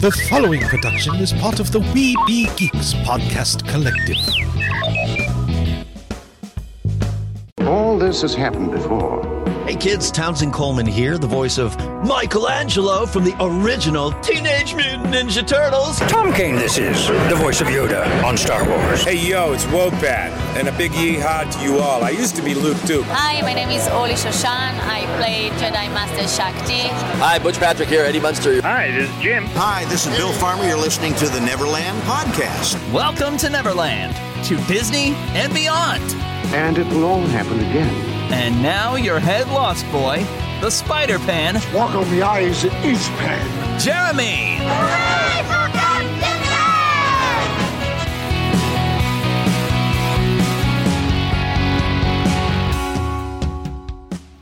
The following production is part of the We Be Geeks podcast collective. All this has happened before. Hey kids, Townsend Coleman here, the voice of Michelangelo from the original Teenage Mutant Ninja Turtles. Tom Kane, this is the voice of Yoda on Star Wars. Hey yo, it's Wopat, and a big yeehaw to you all. I used to be Luke too. Hi, my name is Orli Shoshan. I play Jedi Master Shaak Ti. Hi, Butch Patrick here, Eddie Munster. Hi, this is Jim. Hi, this is Bill Farmer. You're listening to the Neverland Podcast. Welcome to Neverland, to Disney and beyond. And it will all happen again. And now your head lost boy, the Spider Pan. Walk on the eyes in each pan. Jeremy. Hooray for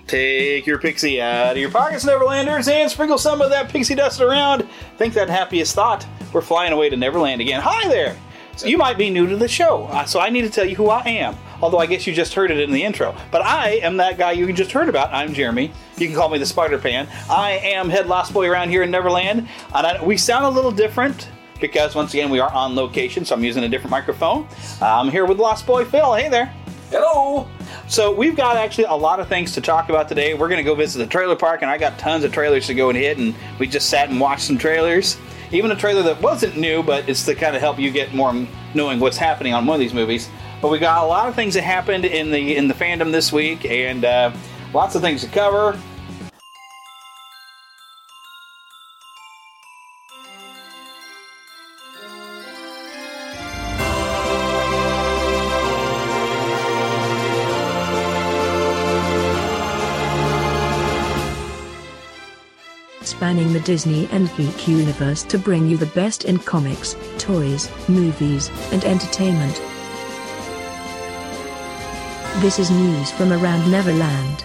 Take your pixie out of your pockets, Neverlanders, and sprinkle some of that pixie dust around. Think that happiest thought. We're flying away to Neverland again. Hi there! So you might be new to the show, uh, so I need to tell you who I am. Although I guess you just heard it in the intro. But I am that guy you just heard about. I'm Jeremy. You can call me the Spider Pan. I am head lost boy around here in Neverland. And I, we sound a little different because, once again, we are on location, so I'm using a different microphone. I'm here with Lost Boy Phil. Hey there. Hello. So we've got actually a lot of things to talk about today. We're going to go visit the trailer park, and I got tons of trailers to go and hit, and we just sat and watched some trailers. Even a trailer that wasn't new, but it's to kind of help you get more knowing what's happening on one of these movies. But we got a lot of things that happened in the in the fandom this week, and uh, lots of things to cover. spanning the Disney and geek universe to bring you the best in comics, toys, movies, and entertainment. This is news from around Neverland.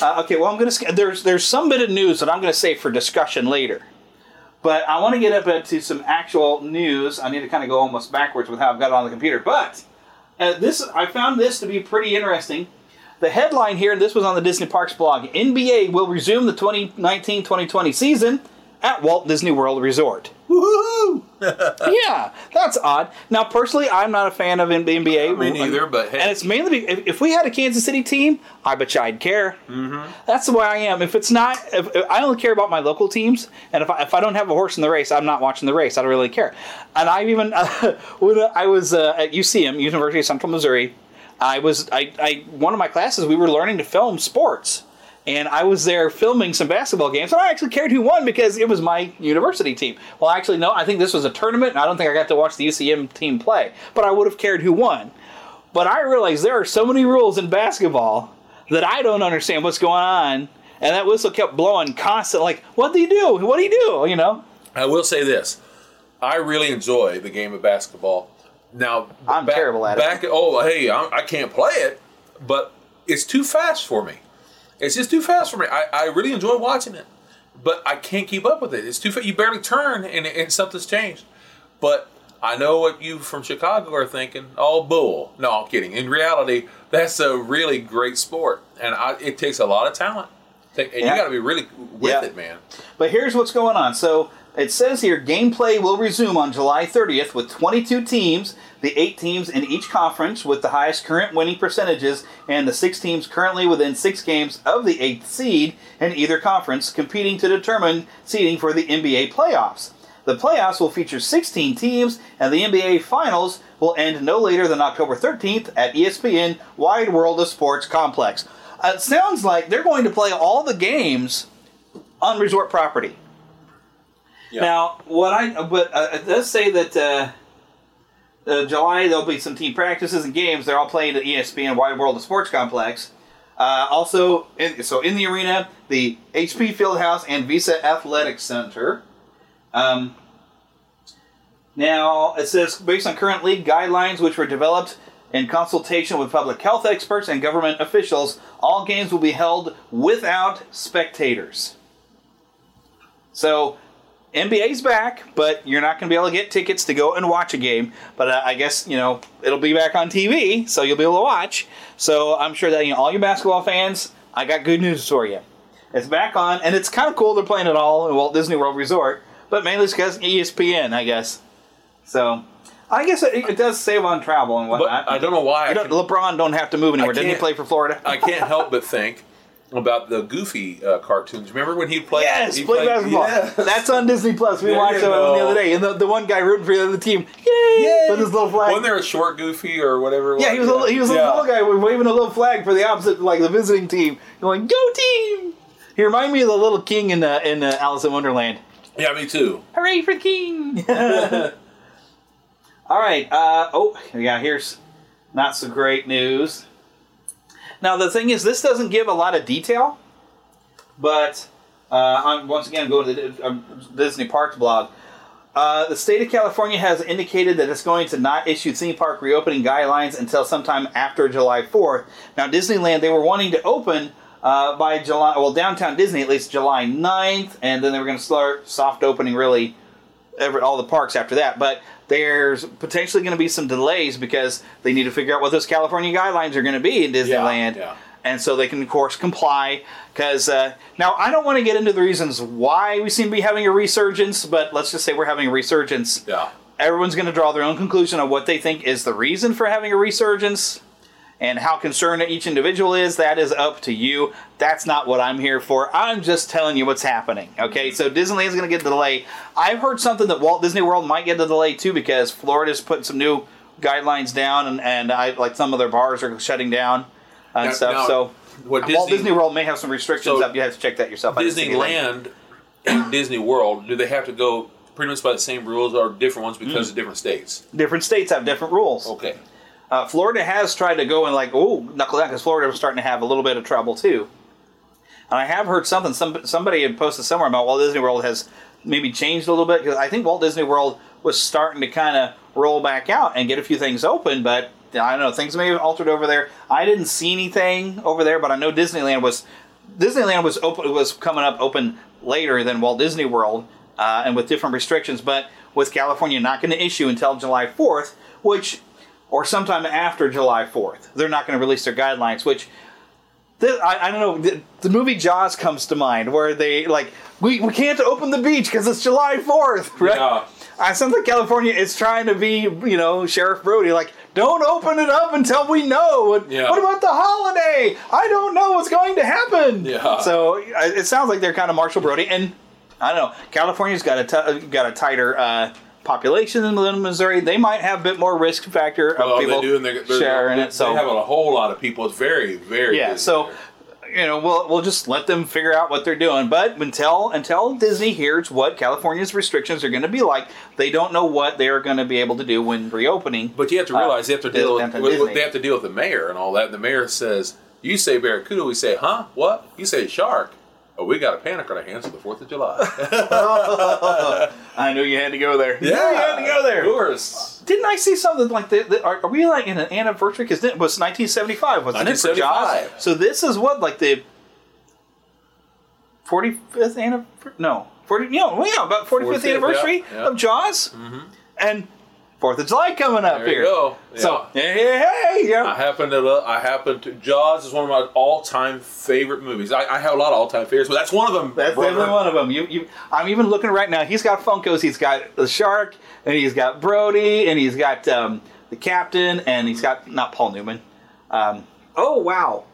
Uh, okay, well, I'm gonna there's there's some bit of news that I'm gonna save for discussion later, but I want to get up into some actual news. I need to kind of go almost backwards with how I've got it on the computer, but uh, this I found this to be pretty interesting. The headline here, and this was on the Disney Parks blog NBA will resume the 2019 2020 season at Walt Disney World Resort. Woohoo! yeah, that's odd. Now, personally, I'm not a fan of NBA. Me neither, but hey. And it's mainly if, if we had a Kansas City team, I bet you I'd care. Mm-hmm. That's the way I am. If it's not, if, if I only care about my local teams, and if I, if I don't have a horse in the race, I'm not watching the race. I don't really care. And I even uh, when I was uh, at UCM, University of Central Missouri, I was I, I one of my classes we were learning to film sports and I was there filming some basketball games, and I actually cared who won because it was my university team. Well, actually, no, I think this was a tournament, and I don't think I got to watch the UCM team play, but I would have cared who won. But I realized there are so many rules in basketball that I don't understand what's going on, and that whistle kept blowing constant. Like, what do you do? What do you do? You know. I will say this: I really enjoy the game of basketball. Now, I'm back, terrible at back, it. Oh, hey, I, I can't play it, but it's too fast for me. It's just too fast for me. I, I really enjoy watching it. but I can't keep up with it. It's too fast. You barely turn, and, and something's changed. But I know what you from Chicago are thinking. Oh, bull. No, I'm kidding. In reality, that's a really great sport, and I, it takes a lot of talent. And Yeah. you got to be really with Yeah. it, man. But here's what's going on. So it says here gameplay will resume on July 30th with 22 teams, the eight teams in each conference with the highest current winning percentages, and the six teams currently within six games of the eighth seed in either conference competing to determine seeding for the NBA playoffs. The playoffs will feature 16 teams, and the NBA Finals will end no later than October 13th at ESPN Wide World of Sports Complex. Uh, it sounds like they're going to play all the games on resort property. Now, what I but uh, it does say that uh, uh, July there'll be some team practices and games. They're all played at ESPN Wide World of Sports Complex. Uh, also, in, so in the arena, the HP Fieldhouse and Visa Athletic Center. Um, now it says based on current league guidelines, which were developed in consultation with public health experts and government officials, all games will be held without spectators. So NBA's back, but you're not going to be able to get tickets to go and watch a game. But uh, I guess you know it'll be back on TV, so you'll be able to watch. So I'm sure that you know all you basketball fans, I got good news for you. It's back on, and it's kind of cool. They're playing it all in Walt Disney World Resort, but mainly because ESPN, I guess. So I guess it, it does save on travel and whatnot. I don't know why. Don't- LeBron don't have to move anywhere. Didn't he play for Florida? I can't help but think about the Goofy uh, cartoons. Remember when he played? Yes, he play played- basketball. Yes. That's on Disney Plus. We There watched that one the other day, and the, the one guy rooting for the other team, yay, with his little flag. Wasn't there a short Goofy or whatever? yeah, he was a, he was a little guy waving a little flag for the opposite, like the visiting team, going "Go team!" He reminded me of the little king in uh, in uh, Alice in Wonderland. Yeah, me too. Hooray for the king! All right. Uh, oh, yeah. Here's not so great news. Now the thing is, this doesn't give a lot of detail, but uh, I'm once again going to the uh, Disney Parks blog. Uh, the state of California has indicated that it's going to not issue theme park reopening guidelines until sometime after July 4th. Now, Disneyland, they were wanting to open uh, by July, well, downtown Disney at least July 9th, and then they were going to start soft opening really every, all the parks after that. But there's potentially going to be some delays because they need to figure out what those California guidelines are going to be in Disneyland. yeah. And so they can, of course, comply. Because uh, now I don't want to get into the reasons why we seem to be having a resurgence, but let's just say we're having a resurgence. Yeah. Everyone's going to draw their own conclusion of what they think is the reason for having a resurgence and how concerned each individual is. That is up to you. That's not what I'm here for. I'm just telling you what's happening. Okay, so Disneyland's going to get the delay. I've heard something that Walt Disney World might get the delay too because Florida's putting some new guidelines down, and, and I like some of their bars are shutting down and Now- stuff. now, so what Walt Disney- Disney World may have some restrictions So up. You have to check that yourself. I didn't see anything. Disneyland and Disney World, do they have to go pretty much by the same rules or different ones because mm. of different states? different states have different rules. Okay. Uh, Florida has tried to go and like, oh, knuckle down because Florida was starting to have a little bit of trouble too. And I have heard something. Some somebody had posted somewhere about Walt Disney World has maybe changed a little bit because I think Walt Disney World was starting to kind of roll back out and get a few things open, but I don't know things may have altered over there. I didn't see anything over there, but I know Disneyland was Disneyland was open was coming up open later than Walt Disney World uh, and with different restrictions, but with California not going to issue until July 4th, which or sometime after July 4th. They're not going to release their guidelines, which th- I, I don't know. The, the movie Jaws comes to mind, where they like we, we can't open the beach because it's July 4th, right? Yeah. I sounds like California is trying to be, you know, Sheriff Brody, like, don't open it up until we know. What, Yeah. what about the holiday? I don't know what's going to happen. Yeah. So it sounds like they're kind of Marshall Brody, and I don't know. California's got a t- got a tighter uh, population than Missouri. They might have a bit more risk factor of Well, people they they're, they're, sharing they, it. So they have a whole lot of people. It's very, very yeah, so there. you know, we'll we'll just let them figure out what they're doing. But until until Disney hears what California's restrictions are going to be like, they don't know what they're going to be able to do when reopening. But you have to uh, realize they have to deal with, with- they have to deal with the mayor and all that. And the mayor says, "You say barracuda, we say, huh? What? You say shark? Oh, we got a panic on our hands for the Fourth of July. I knew you had to go there. Yeah, knew you had to go there. Of course. Didn't I see something like that? that- Are, are we like in an anniversary? Because it was 1975, wasn't it? For Jaws. 1975. So this is what like the 45th anniversary. No, 40. You know, yeah, about 45th 45th, anniversary yeah, yeah. of Jaws, Mm-hmm. and Fourth of July coming up There here. go. So hey, hey, hey, yeah. I happen to lo- I happen to Jaws is one of my all time favorite movies. I, I have a lot of all time favorites, but that's one of them. That's brother. definitely one of them. You, you, I'm even looking right now. He's got Funkos. He's got the shark, and he's got Brody, and he's got um, the captain, and he's got not Paul Newman. Um, oh wow,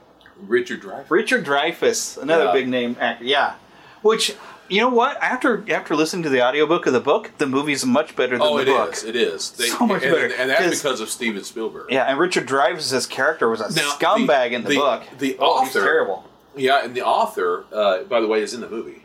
Richard Dreyfuss. Richard Dreyfuss, another Yeah. big name actor. Yeah, which you know what? After after listening to the audiobook of the book, the movie's much better than Oh, the it book. is. It is. They, So much and, better. and that's 'Cause- because of Steven Spielberg. Yeah, and Richard Dreyfuss's character was a Now, scumbag in the, book. The oh, he's author, terrible. Yeah, and the author, uh, by the way, is in the movie.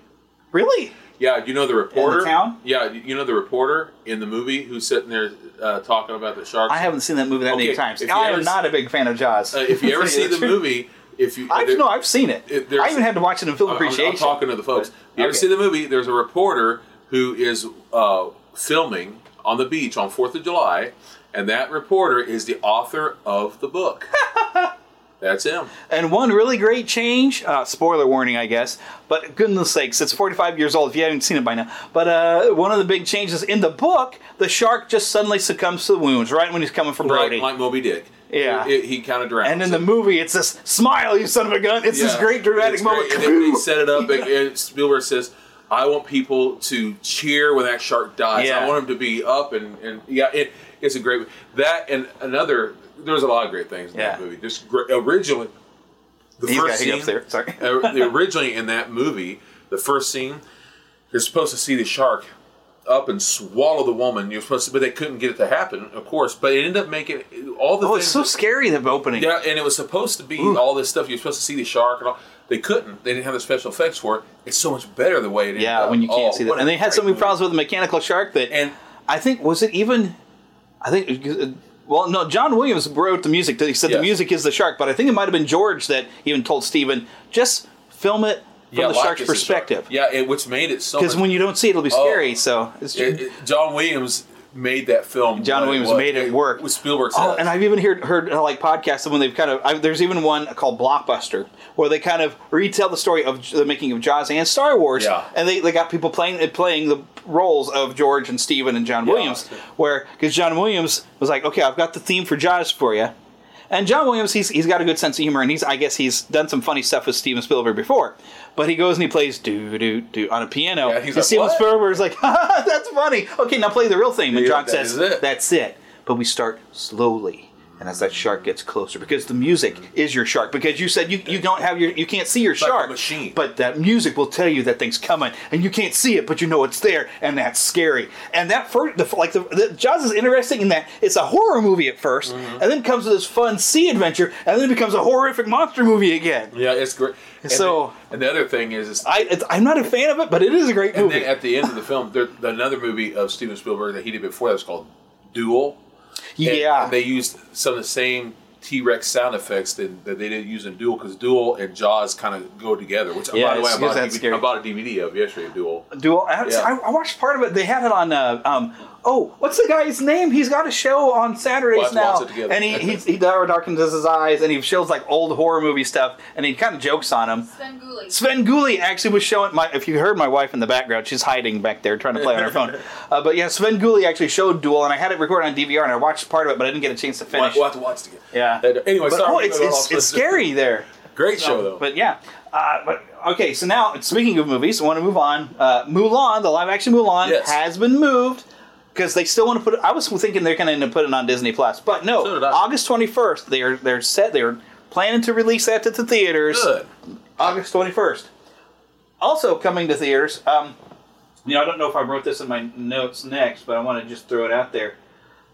Really? Yeah, you know the reporter. town? Yeah, you know the reporter in the movie who's sitting there uh, talking about the sharks. I haven't seen that movie that many times. I am not a big fan of Jaws. Uh, if you ever see the movie, if you I've, no, I've seen it. it- I even had to watch it in film I'm- appreciation. I'm talking to the folks. You ever Okay. see the movie, there's a reporter who is uh, filming on the beach on Fourth of July, and that reporter is the author of the book. That's him. And one really great change, uh, spoiler warning, I guess, but goodness sakes, it's 45 years old if you haven't seen it by now. But uh, one of the big changes in the book, the shark just suddenly succumbs to the wounds right when he's coming for Brody. Like, like Moby Dick. Yeah. It- he kind of drowns. and in the movie, it's this smile, you son of a gun. It's this great dramatic moment. great. And they, they set it up. and, and Spielberg says, "I want people to cheer when that shark dies. Yeah. I want them to be up and and yeah, it, it's a great that and another. There's a lot of great things in that movie. Just great, originally, the He's first scene. there. Sorry. originally in that movie, the first scene, you're supposed to see the shark up and swallow the woman. You're supposed to, but they couldn't get it to happen, of course. But it ended up making all the Oh, things it's so scary, the opening. yeah, and it was supposed to be all this stuff. You're supposed to see the shark and all. They couldn't. They didn't have the special effects for it. It's so much better the way it Yeah, up. when you can't Oh, see that. And they had so many movie. problems with the mechanical shark that. And I think, was it even. I think. Well, no, John Williams wrote the music. He said the music is the shark, but I think it might have been George that even told Steven, just film it from Yeah, the shark's a shark. perspective. Yeah, it, which made it so. Because when you don't see it, it'll be Oh. scary. So it's It- it- John Williams made that film. John Williams was. made it work. With Spielberg. Oh, says. and I've even heard heard uh, like podcasts when they've kind of. I, there's even one called Blockbuster where they kind of retell the story of the making of Jaws and Star Wars. Yeah. And they, they got people playing playing the roles of George and Steven and John Williams. Where because John Williams was like, okay, I've got the theme for Jaws for you. And John Williams, he's, he's got a good sense of humor, and he's I guess he's done some funny stuff with Steven Spielberg before. But he goes and he plays do do do on a piano. Yeah, he's and like, Steven "What?" Spielberg's like, "Ha, that's funny. Okay, now play the real theme. And John that says, it. that's it. But we start slowly. And as that shark gets closer, because the music is your shark. Because you said you, you don't have your you can't see your like shark, machine. but that music will tell you that thing's coming, and you can't see it, but you know it's there, and that's scary. And that first, the, like the, the Jaws is interesting in that it's a horror movie at 1st Mm-hmm. and then comes this fun sea adventure, and then it becomes a horrific monster movie again. yeah, it's great. And So- the, and the other thing is, is I it's, I'm not a fan of it, but it is a great and movie. then at the end of the film, there, another movie of Steven Spielberg that he did before that was called Duel. Yeah, and they used some of the same T Rex sound effects that, that they didn't use in Duel because Duel and Jaws kind of go together. Which, Yeah, by the way, I bought, a DVD. I bought a DVD of yesterday. Duel. Duel. I, Yeah. I, I watched part of it. They had it on. Uh, um, oh, what's the guy's name? He's got a show on Saturdays We'll have to now, watch it together. and he he, he darkens his eyes, and he shows like old horror movie stuff, and he kind of jokes on him. Svengoolie. Sven Gulli actually was showing my. If you heard my wife in the background, she's hiding back there trying to play on her phone. Uh, but yeah, Svengoolie actually showed Duel, and I had it recorded on DVR, and I watched part of it, but I didn't get a chance to finish. we'll have to watch it together. Yeah. Uh, Anyway, But, sorry. oh, it's, it's, it's scary there. Great show though. But yeah, uh, but okay. So now, speaking of movies, I want to move on. Uh, Mulan, the live-action Mulan, Yes. has been moved because they still want to put it. I was thinking they're going to end up putting it on Disney Plus, but no. So. August twenty-first. They are they're set. They're planning to release that to the theaters. Good. August twenty-first. Also coming to theaters. Um, you know, I don't know if I wrote this in my notes next, but I want to just throw it out there.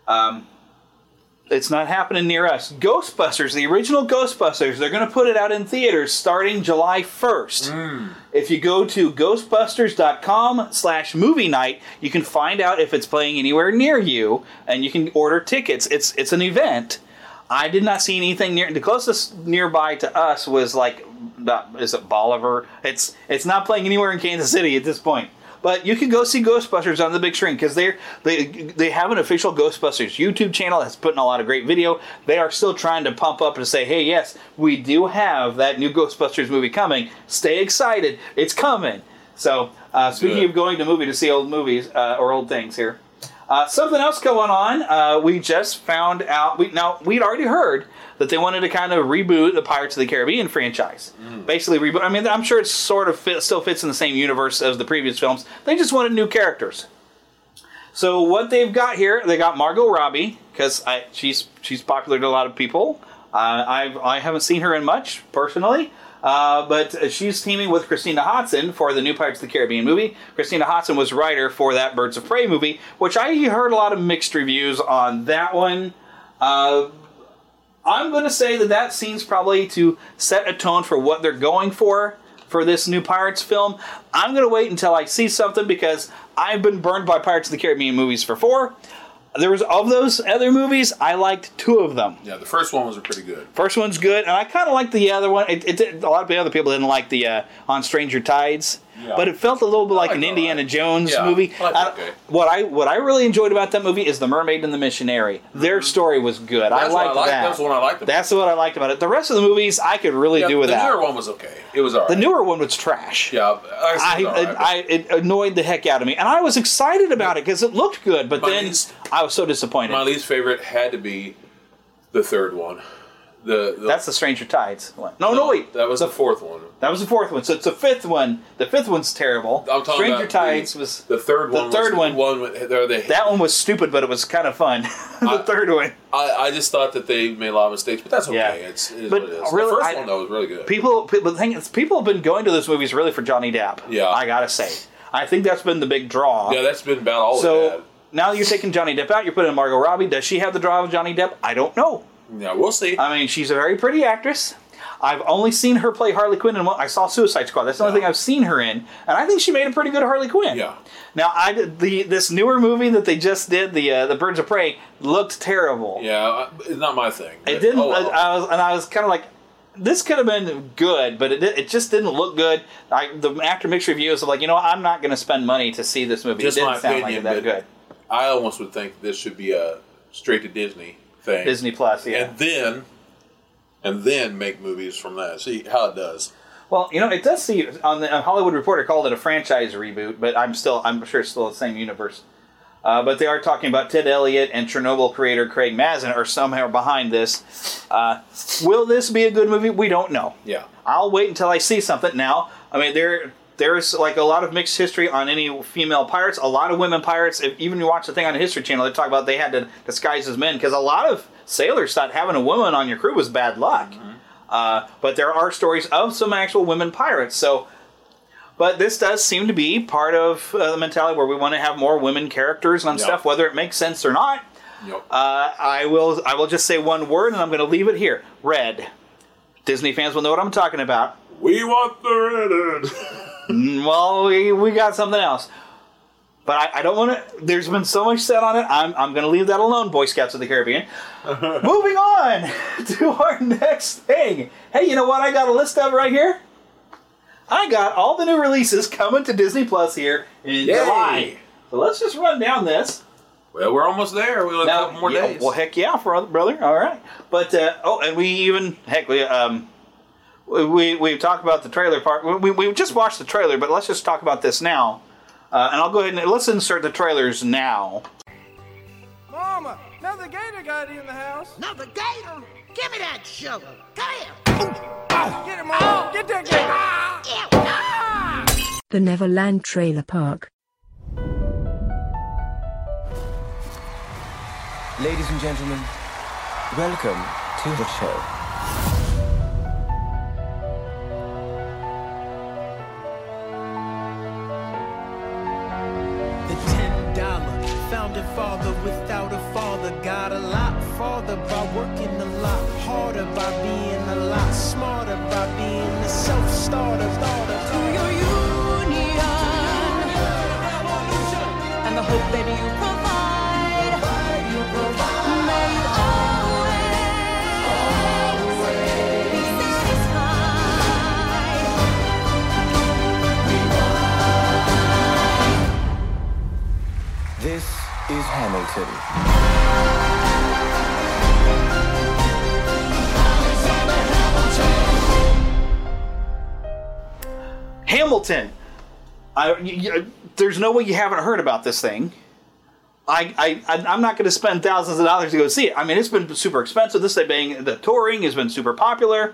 Um, it's not happening near us. Ghostbusters, the original Ghostbusters, they're going to put it out in theaters starting July 1st. Hmm. If you go to ghostbusters.com slash movie night, you can find out if it's playing anywhere near you, and you can order tickets. It's it's an event. I did not see anything near. The closest nearby to us was like, is it Bolivar? It's it's not playing anywhere in Kansas City at this point. But you can go see Ghostbusters on the big screen because they they they have an official Ghostbusters YouTube channel that's putting a lot of great video. They are still trying to pump up and say, hey, yes, we do have that new Ghostbusters movie coming. Stay excited, it's coming. So uh, speaking Good. of going to movie to see old movies uh, or old things here. Uh, something else going on. Uh, we just found out. We now we'd already heard that they wanted to kind of reboot the Pirates of the Caribbean franchise. Basically, reboot. I mean, I'm sure it sort of fit, still fits in the same universe as the previous films. They just wanted new characters. So what they've got here, they got Margot Robbie because she's she's popular to a lot of people. Uh, I've I haven't seen her in much personally. Uh, but she's teaming with Christina Hodson for the new Pirates of the Caribbean movie. Christina Hodson was writer for that Birds of Prey movie, which I heard a lot of mixed reviews on that one. Uh, I'm going to say that that seems probably to set a tone for what they're going for for this new Pirates film. I'm going to wait until I see something because I've been burned by Pirates of the Caribbean movies for four. There was of those other movies, I liked two of them. Yeah, the first one was pretty good. First one's good, and I kind of like the other one. It, it, did- a lot of the other people didn't like the uh, On Stranger Tides, Yeah. but it felt a little bit like an Indiana Jones Yeah, movie. I okay. What I what I really enjoyed about that movie is the Mermaid and the Missionary. Their story was good. I Mm-hmm. That's what I liked liked- that. that's one I liked about That's what I liked about it. The rest of the movies I could really Yeah, do without. the newer one was okay. It was alright. The newer one was trash. Yeah, I, I, I it annoyed the heck out of me, and I was excited about it because it looked good. But My then least- I was so disappointed. My least favorite had to be the third one. The, the That's the Stranger Tides one. No, no, wait. That was the fourth one. That was the fourth one. So it's the fifth one. The fifth one's terrible. I'm talking Stranger about Tides the, was the third one. the third was one. The one with, they're that one was stupid, but it was kind of fun. the third one. I, I just thought that they made a lot of mistakes, but that's okay. Yeah. It's, it is But what it is. really, the first I- one though was really good. People, people, the thing is, people have been going to those movies really for Johnny Depp. Yeah. I gotta say, I think that's been the big draw. yeah, that's been about all so now you're taking Johnny Depp out. You're putting in Margot Robbie. Does she have the draw of Johnny Depp? I don't know. Yeah, we'll see. I mean, she's a very pretty actress. I've only seen her play Harley Quinn in one. I saw Suicide Squad. That's the only thing I've seen her in, and I think she made a pretty good Harley Quinn. Yeah. Now, I did the this newer movie that they just did, the uh, the Birds of Prey, looked terrible. Yeah, it's not my thing. It didn't. Oh, well. I, I was and I was kind of like, this could have been good, but it, it just didn't look good. I, the after mixed reviews of like, you know, I'm not going to spend money to see this movie. Just it my didn't sound opinion, like it that good. I almost would think this should be a straight to Disney thing. Disney Plus, yeah. and then and then make movies from that. See how it does. Well, you know, it does see on the on Hollywood Reporter called it a franchise reboot, but I'm still I'm sure it's still the same universe. Uh, but they are talking about Ted Elliott and Chernobyl creator Craig Mazin are somehow behind this. Uh, will this be a good movie? We don't know. Yeah. I'll wait until I see something. Now, I mean, there there's like a lot of mixed history on any female pirates. A lot of women pirates. If even you watch the thing on the History Channel, they talk about they had to disguise as men because a lot of sailors thought having a woman on your crew was bad luck. Uh, but there are stories of some actual women pirates. So, but this does seem to be part of uh, the mentality where we want to have more women characters and Yeah. stuff, whether it makes sense or not. Yep. Uh, I will. I will just say one word, and I'm going to leave it here. Red. Disney fans will know what I'm talking about. We want the red. Mm, well, we, we got something else. But I, I don't want to. There's been so much said on it. I'm, I'm going to leave that alone, Boy Scouts of the Caribbean. Moving on to our next thing. Hey, you know what? I got a list of right here. I got all the new releases coming to Disney Plus here in Yay. July. So let's just run down this. Well, we're almost there. We got a couple more yeah, days. Well, heck yeah, brother. brother. All right. But uh, oh, and we even heck we um we we talked about the trailer part. We, we just watched the trailer, but let's just talk about this now. Uh, and I'll go ahead and let's insert the trailers now. Mama, another gator got in the house. Another gator? Give me that shovel. Come here. Get him, Mom. Get that gator. The Neverland Trailer Park. Ladies and gentlemen, welcome to the show. Hope that you provide. You provide. May you always be satisfied. This is Hamilton. Hamilton. I, y- y- there's no way you haven't heard about this thing. I, I, I'm not going to spend thousands of dollars to go see it. I mean, it's been super expensive. This thing, the touring has been super popular.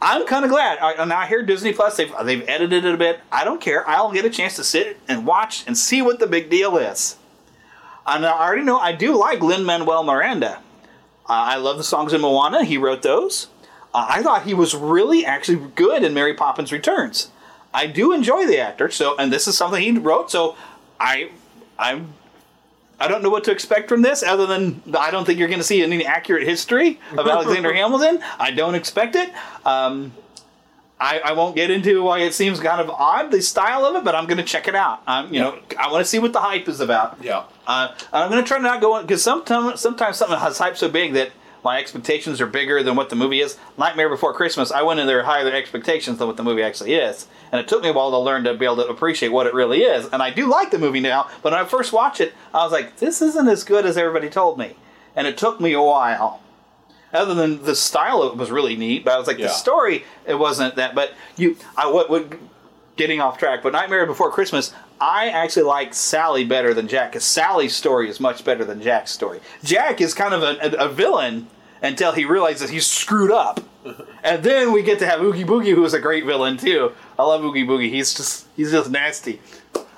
I'm kind of glad. I, now I hear Disney Plus. They've they've edited it a bit. I don't care. I'll get a chance to sit and watch and see what the big deal is. And I already know I do like Lin Manuel Miranda. Uh, I love the songs in Moana. He wrote those. Uh, I thought he was really actually good in Mary Poppins Returns. I do enjoy the actor. So, and this is something he wrote. So, I, I'm, I don't know what to expect from this, other than I don't think you're going to see any accurate history of Alexander Hamilton. I don't expect it. Um, I, I won't get into why it seems kind of odd the style of it, but I'm going to check it out. I'm, you know, I want to see what the hype is about. Yeah. Uh, I'm going to try to not go because sometimes sometimes something has hype so big that my expectations are bigger than what the movie is. Nightmare Before Christmas, I went in there higher expectations than what the movie actually is, and it took me a while to learn to be able to appreciate what it really is. And I do like the movie now, but when I first watched it, I was like, this isn't as good as everybody told me, and it took me a while. Other than the style of it was really neat, but I was like, Yeah. the story it wasn't that. But you, I what getting off track, but Nightmare Before Christmas, I actually like Sally better than Jack because Sally's story is much better than Jack's story. Jack is kind of a, a, a villain until he realizes he's screwed up. And then we get to have Oogie Boogie, who is a great villain too. I love Oogie Boogie. He's just he's just nasty.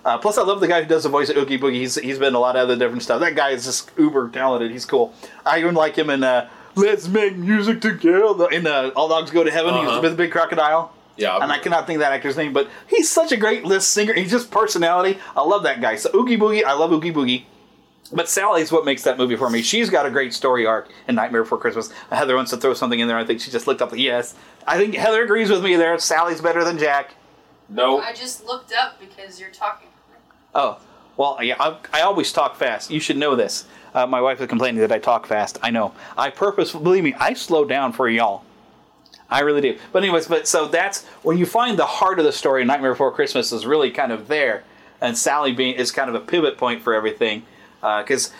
Uh, plus, I love the guy who does the voice of Oogie Boogie. He's he's been in a lot of other different stuff. That guy is just uber talented. He's cool. I even like him in uh, Let's Make Music Together in uh, All Dogs Go to Heaven. Uh-huh. He's with the big crocodile. Yeah, and I cannot think of that actor's name, but he's such a great list singer. He's just personality. I love that guy. So Oogie Boogie, I love Oogie Boogie. But Sally's what makes that movie for me. She's got a great story arc in Nightmare Before Christmas. Heather wants to throw something in there. I think she just looked up. Yes, I think Heather agrees with me there. Sally's better than Jack. No. I just looked up because you're talking. Oh, well, yeah, I, I always talk fast. You should know this. Uh, my wife is complaining that I talk fast. I know. I purpose, believe me, I slow down for y'all. I really do. But anyways, but so that's when you find the heart of the story. Nightmare Before Christmas is really kind of there, and Sally being is kind of a pivot point for everything. Because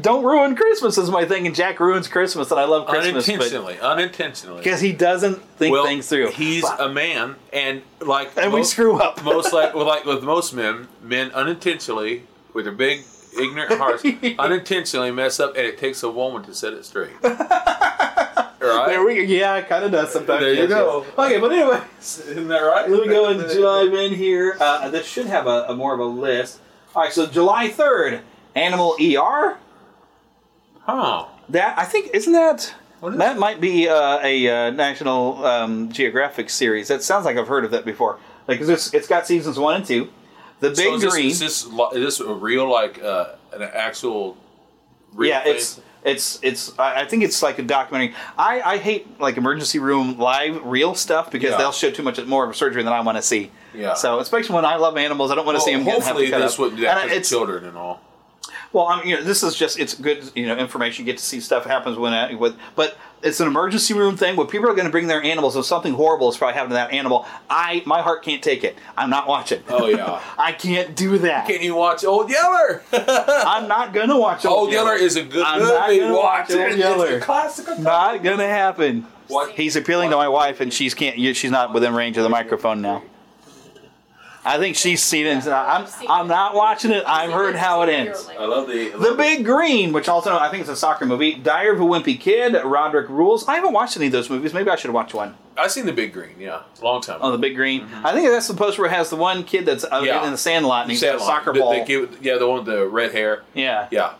don't ruin Christmas is my thing, and Jack ruins Christmas, and I love Christmas. but- unintentionally, unintentionally. because he doesn't think well, things through. He's a man, and like And we screw up. most like well, like with most men, men unintentionally with their big ignorant hearts unintentionally mess up, and it takes a woman to set it straight. right? There we go. Yeah, it kind of does sometimes. There you Yes, go. yes. Okay, but anyway, Isn't that right? let me go and dive in here. Uh, this should have a, a more of a list. All right, so July third, Animal ER. Huh. That I think isn't that that might be uh, a uh, National um, Geographic series. That sounds like I've heard of that before. Like 'cause it's, it's got seasons one and two. The Big so is this, Green. Is this, is this a real like uh, an actual? Real yeah, thing? it's it's it's. I think it's like a documentary. I, I hate like emergency room live real stuff because Yeah. they'll show too much more of a surgery than I want to see. Yeah. So especially when I love animals, I don't want to Well, see them hopefully this wouldn't do that it's children and all. Well, I mean, you know, this is just it's good, you know, information. You get to see stuff happens when uh, with, but it's an emergency room thing where people are going to bring their animals. If something horrible is probably happening to that animal, I my heart can't take it. I'm not watching. Oh yeah. I can't do that. Can you watch Old Yeller? I'm not gonna watch Old, Old Yeller is a good I'm not movie. gonna Watch watch Old it. Yeller. classic. Not gonna happen. What? He's appealing to my wife, and she's can't. She's not within range of the microphone now. I think she's seen it. and I'm I'm not watching it. I've heard how it ends. I love the. The Big Green, which also I think is a soccer movie. Diary of a Wimpy Kid. Roderick Rules. I haven't watched any of those movies. Maybe I should watch one. I've seen the Big Green. Yeah, long time. Oh, the Big Green. I think that's the poster where it has the one kid that's uh, Yeah. in the Sandlot and he's got a soccer The- ball. the kid with- yeah, the one with the red hair. yeah. Yeah,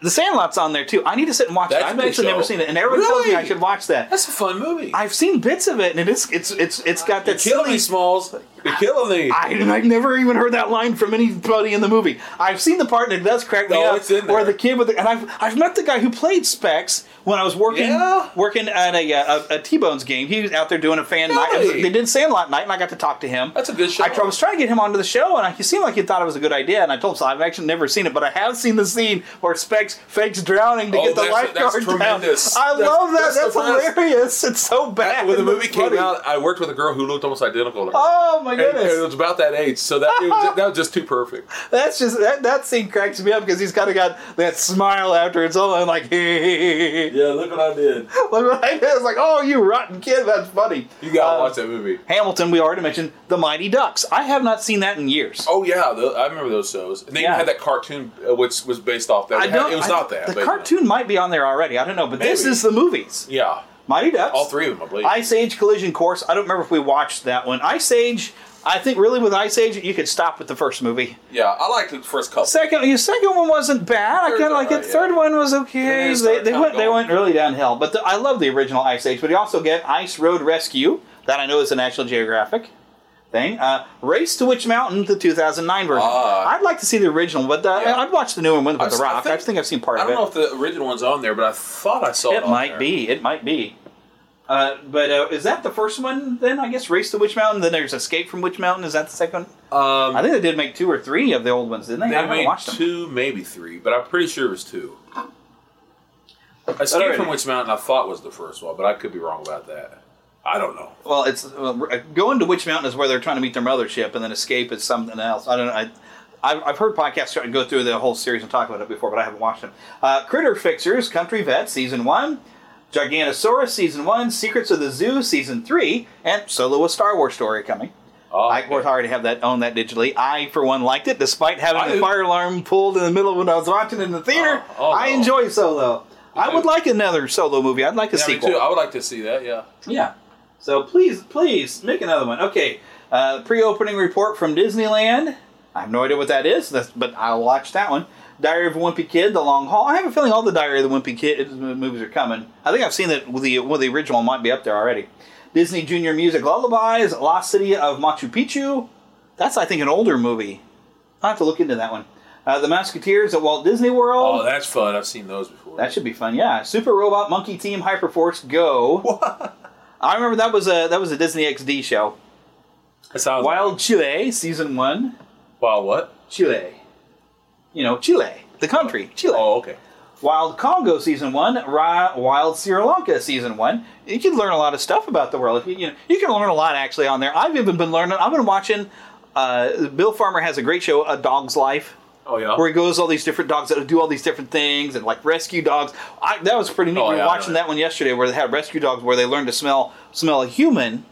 The Sandlot's on there too. I need to sit and watch That's it. a I've good actually never seen it, and everyone tells me I should watch that. that's a fun movie. I've seen bits of it, and it's it's it's it's got They're that killing silly me, Smalls. They're killing me. I, I've never even heard that line from anybody in the movie. I've seen the part and it does crack me No, up. it's in there. the kid with the, and I've I've met the guy who played Specs when I was working Yeah? working at a, uh, a, a T-Bones game. He was out there doing a fan night. Really? They did Sandlot night, and I got to talk to him. That's a good show. I tr- was trying to get him onto the show, and I, he seemed like he thought it was a good idea. And I told him, so I've actually never seen it, but I have seen the scene where Specs fakes drowning to Oh, get the lifeguard down. tremendous. I That's- love that. that's That's, hilarious. It's so bad. when the movie came funny. out, I worked with a girl who looked almost identical to her. Oh my my goodness. it was about that age, so that was, that was just too perfect. That's just that, that scene cracks me up because he's kind of got that smile after it's all and like, hey. yeah, look what I did. Look what I did. It's like, oh, you rotten kid. That's funny. You gotta Um, watch that movie. Hamilton, we already mentioned the Mighty Ducks. I have not seen that in years. Oh yeah, the, I remember those shows. And they Yeah. had that cartoon, uh, which was based off that. I It, had- it was I- not that. The but, cartoon might be on there already. I don't know, but this is the movies. Yeah, Mighty Ducks. all three of them, I believe. Ice Age Collision Course. I don't remember if we watched that one. Ice Age. I think really with Ice Age, you could stop with the first movie. yeah, I liked the first couple. Second, your second one wasn't bad. I kind of like it. alright, yeah. Third one was okay. They, they went they went really downhill. But the, I love the original Ice Age. But you also get Ice Road Rescue. That I know is a National Geographic thing. Uh, Race to Witch Mountain, the 2009 version. Ah. I'd like to see the original, but the, Yeah. I'd watch the new one with The Rock. I think- think, I've seen part of it. I don't know if the original one's on there, but I thought I saw it. It might there. be. It might be. Uh, but uh, is that the first one then? I guess Race to Witch Mountain. Then there's Escape from Witch Mountain. Is that the second one? Um, I think they did make two or three of the old ones, didn't they? I they haven't made watched them. two, maybe three, but I'm pretty sure it was two. Escape from Witch Mountain, I thought was the first one, but I could be wrong about that. I don't know. Well, it's uh, going to Witch Mountain is where they're trying to meet their mothership, and then Escape is something else. I don't know. I, I've, heard podcasts try to go through the whole series and talk about it before, but I haven't watched them. Uh, Critter Fixers, Country Vet, Season 1, Gigantosaurus, Season 1, Secrets of the Zoo, Season 3, and Solo a Star Wars story coming. Oh, I worked hard to have that own that digitally. I, for one, liked it, despite having I the fire alarm pulled in the middle when I was watching it in the theater. Oh, oh, I enjoy Solo. I would like another Solo movie. I'd like a Yeah, sequel. too. I would like to see that. Yeah. Yeah. So please, please make another one. Okay. Uh, pre-opening report from Disneyland. I have no idea what that is, that's, but I'll watch that one. Diary of a Wimpy Kid: The Long Haul. I have a feeling all the Diary of the Wimpy Kid movies are coming. I think I've seen that the well, the original might be up there already. Disney Junior Music Lullabies: Lost City of Machu Picchu. That's I think an older movie. I have to look into that one. Uh, the Musketeers at Walt Disney World. Oh, that's fun. I've seen those before. That should be fun. Yeah, Super Robot Monkey Team Hyperforce Go. I remember that was a that was a Disney XD show. That sounds Wild Chile season one. Wild what? Chile. You know Chile, the country Chile. Oh, okay. Wild Congo season one. Ri- Wild Sri Lanka season one. You can learn a lot of stuff about the world. You, you know, you can learn a lot actually on there. I've even been learning. I've been watching. Uh, Bill Farmer has a great show, A Dog's Life Oh yeah. where he goes all these different dogs that do all these different things and like rescue dogs. I, that was pretty neat. Oh, we were yeah, watching that one yesterday where they had rescue dogs where they learn to smell smell a human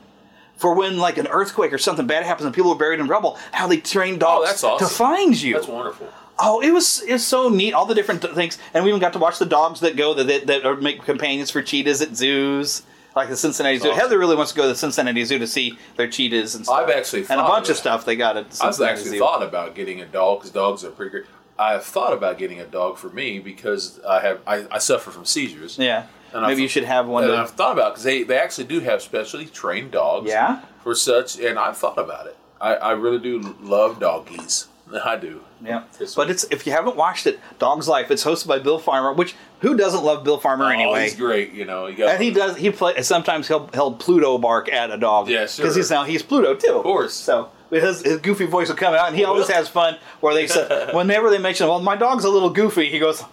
for when like an earthquake or something bad happens and people are buried in rubble. How they train oh, dogs Oh, that's awesome. to find you. That's wonderful. Oh, it was it's so neat. All the different th- things, and we even got to watch the dogs that go that that, that are make companions for cheetahs at zoos. Like the Cincinnati Zoo. Awesome. Heather really wants to go to the Cincinnati Zoo to see their cheetahs and stuff. I've actually and a bunch of of stuff they got at the I've actually Zoo. thought about getting a dog because dogs are pretty great. I've thought about getting a dog for me because I have I, I suffer from seizures. Yeah. And Maybe I've- you should have one. And To, I've thought about because they, they actually do have specially trained dogs. Yeah? For such, and I've thought about it. I, I really do love doggies. I do. Yeah, but it's if you haven't watched it, Dog's Life. It's hosted by Bill Farmer, which who doesn't love Bill Farmer Oh, anyway? he's great. You know, you And he does. He play sometimes he'll he'll Pluto bark at a dog. Yeah, sure. Because he's now he's Pluto too. Of course. So his, his goofy voice will come out, and he always has fun. Where they say whenever they mention, well, my dog's a little goofy, he goes,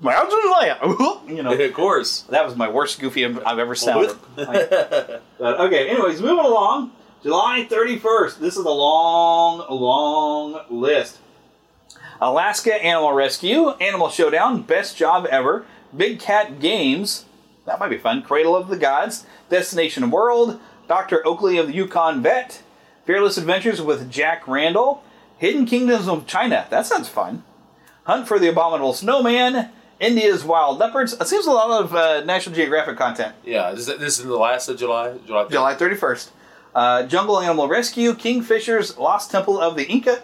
my dog's you know. of course. That was my worst goofy I've ever sounded. But, okay, anyways, moving along. July 31st. This is a long, long list. Alaska Animal Rescue, Animal Showdown, Best Job Ever, Big Cat Games, that might be fun, Cradle of the Gods, Destination World, Dr. Oakley of the Yukon Vet, Fearless Adventures with Jack Randall, Hidden Kingdoms of China, that sounds fun, Hunt for the Abominable Snowman, India's Wild Leopards. It seems a lot of uh, National Geographic content. Yeah, this, this is the last of July. July. 30th. July 31st. Uh, Jungle Animal Rescue, Kingfisher's Lost Temple of the Inca,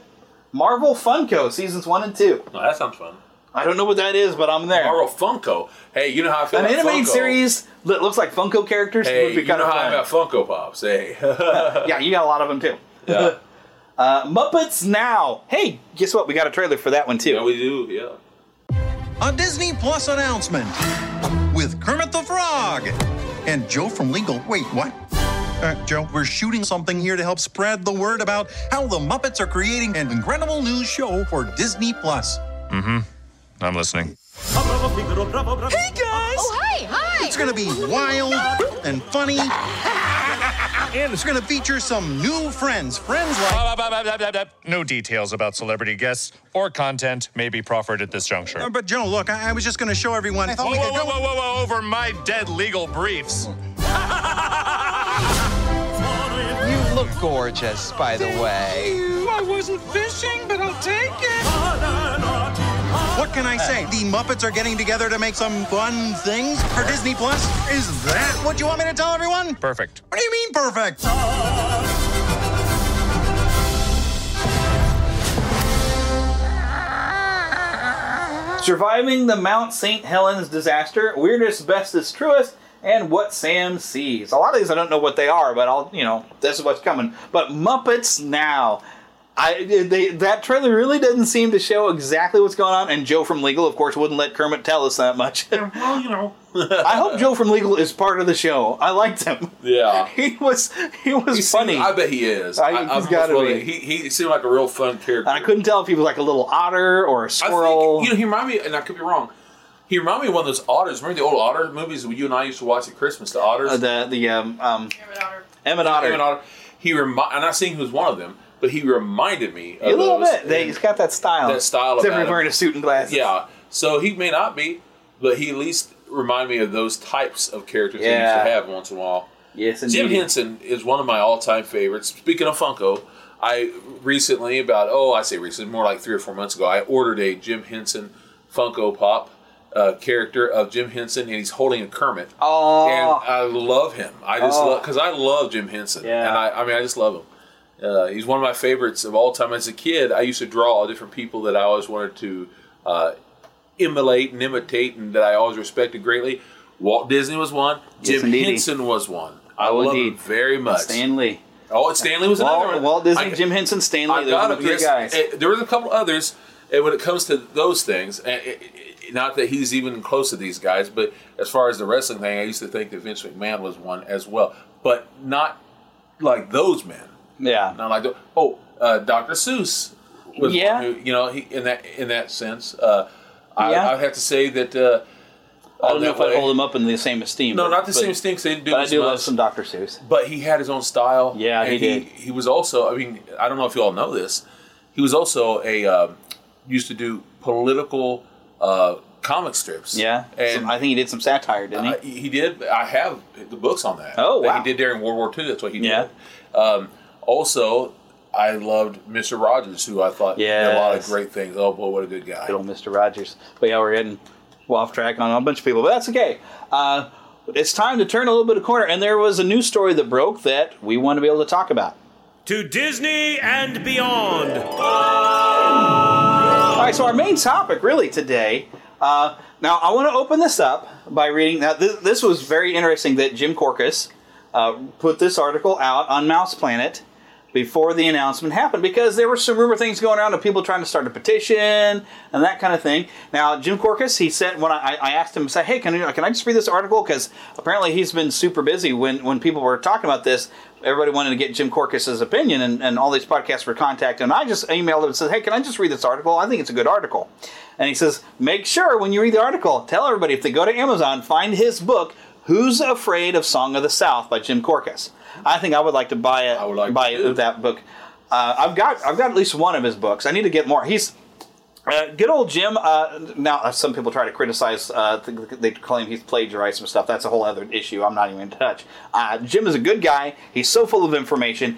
Marvel Funko Seasons 1 and 2. Oh, that sounds fun. I don't know what that is, but I'm there. Marvel Funko. Hey, you know how I feel An about animated Funko. series that looks like Funko characters Hey, would be you kind know of how I fun. about Funko Pops. Hey. yeah, you got a lot of them too. Yeah. uh, Muppets Now. Hey, guess what? We got a trailer for that one too. Yeah, we do. Yeah. A Disney Plus announcement with Kermit the Frog and Joe from Legal. Wait, what? Uh, Joe, we're shooting something here to help spread the word about how the Muppets are creating an incredible new show for Disney Plus. Mm-hmm. I'm listening. Hey guys! Oh, hi, hi! It's gonna be wild and funny And it's going to feature some new friends. Friends like. No details about celebrity guests or content may be proffered at this juncture. Uh, But Joe, look, I, I was just going to show everyone. I thought Whoa, we whoa, could whoa, go. whoa, whoa, whoa, over my dead legal briefs. You look gorgeous, by the way. I wasn't fishing, but I'll take it. What can I say? The Muppets are getting together to make some fun things for Disney Plus. Is that what you want me to tell everyone? Perfect. What do you mean perfect? Surviving the Mount St. Helens disaster, weirdest, bestest, truest, and what Sam sees. A lot of these I don't know what they are, but I'll you know this is what's coming. But Muppets now. I, they, that trailer really doesn't seem to show exactly what's going on, and Joe from Legal, of course, wouldn't let Kermit tell us that much. well, you know. I hope Joe from Legal is part of the show. I liked him. Yeah. He was he was He funny. seemed- I bet he is. I- I, he's I'm gotta almost be. He, he seemed like a real fun character. I couldn't tell if he was like a little otter or a squirrel. think, you know, he reminded me, and I could be wrong. He reminded me of one of those otters. Remember the old otter movies that you and I used to watch at Christmas? The otters. Uh, the the um, um Emmett Otter. Emmett Otter. He remi- I'm not saying he was one of them, but he reminded me a little those. bit. They, he's got that style. That style Except for about he's him. wearing a suit and glasses. Yeah. So he may not be, but he at least reminded me of those types of characters Yeah. I used to have once in a while. Yes, Jim. Henson is one of my all-time favorites. Speaking of Funko, I recently, about oh, I say recently, more like three or four months ago, I ordered a Jim Henson Funko Pop uh, character of Jim Henson, and he's holding a Kermit. Oh. and I love him. I just Oh. love because I love Jim Henson, Yeah. and I, I mean, I just love him. Uh, he's one of my favorites of all time. As a kid, I used to draw all different people that I always wanted to uh, emulate and imitate, and that I always respected greatly. Walt Disney was one. Yes, Jim. Henson was one. I Oh, love indeed. him very much. Stanley. Oh, Stanley was Walt, another one. Walt Disney, I- Jim Henson, Stanley. I got him. yes. guys. Eh, There was a couple others. And when it comes to those things, eh, eh, eh, not that he's even close to these guys, but as far as the wrestling thing, I used to think that Vince McMahon was one as well, but not like those men. Yeah. Not like the, oh, uh, Dr. Seuss was Yeah. one who, you know, he, in that in that sense. Uh, I, Yeah. I have to say that. Uh, I don't on know if I'd hold him up in the same esteem. No, but- not the but- same esteem. 'cause they didn't do But I do love some Dr. Seuss. But he had his own style. Yeah, he and did. He was also. I mean, I don't know if you all know this. He was also a um used to do political uh, comic strips. Yeah. and Some- I think he did some satire, didn't he? uh, he did. I have the books on that. Oh, that wow. he did during World War II. That's what he Yeah. did. Um, also, I loved Mr. Rogers, who I thought did a lot of great things. Oh boy, what a good guy! Good old Mr. Rogers. But yeah, we're getting off track on a bunch of people, but that's okay. Uh, it's time to turn a little bit of corner, and there was a news story that broke that we want to be able to talk about. To Disney and beyond. All right, so our main topic really today. Uh, now, I want to open this up by reading. Now, this, this was very interesting that Jim Korkis uh, put this article out on Mouse Planet before the announcement happened because there were some rumor things going around of people trying to start a petition and that kind of thing. Now, Jim Korkis, he said when I, I asked him, say, hey, can, you, can I just read this article? Because apparently he's been super busy when, when people were talking about this. Everybody wanted to get Jim Korkis's opinion, and, and all these podcasts were contacting. And I just emailed him and said, hey, can I just read this article? I think it's a good article. And he says, make sure when you read the article, tell everybody if they go to Amazon, find his book, Who's Afraid of Song of the South by Jim Korkis. I think I would like to buy it. I would like buy that book. Uh, I've got I've got at least one of his books. I need to get more. He's uh, good old Jim. Uh, now uh, some people try to criticize. Uh, they claim he's plagiarized some stuff. That's a whole other issue. I'm not even in touch. Uh, Jim is a good guy. He's so full of information.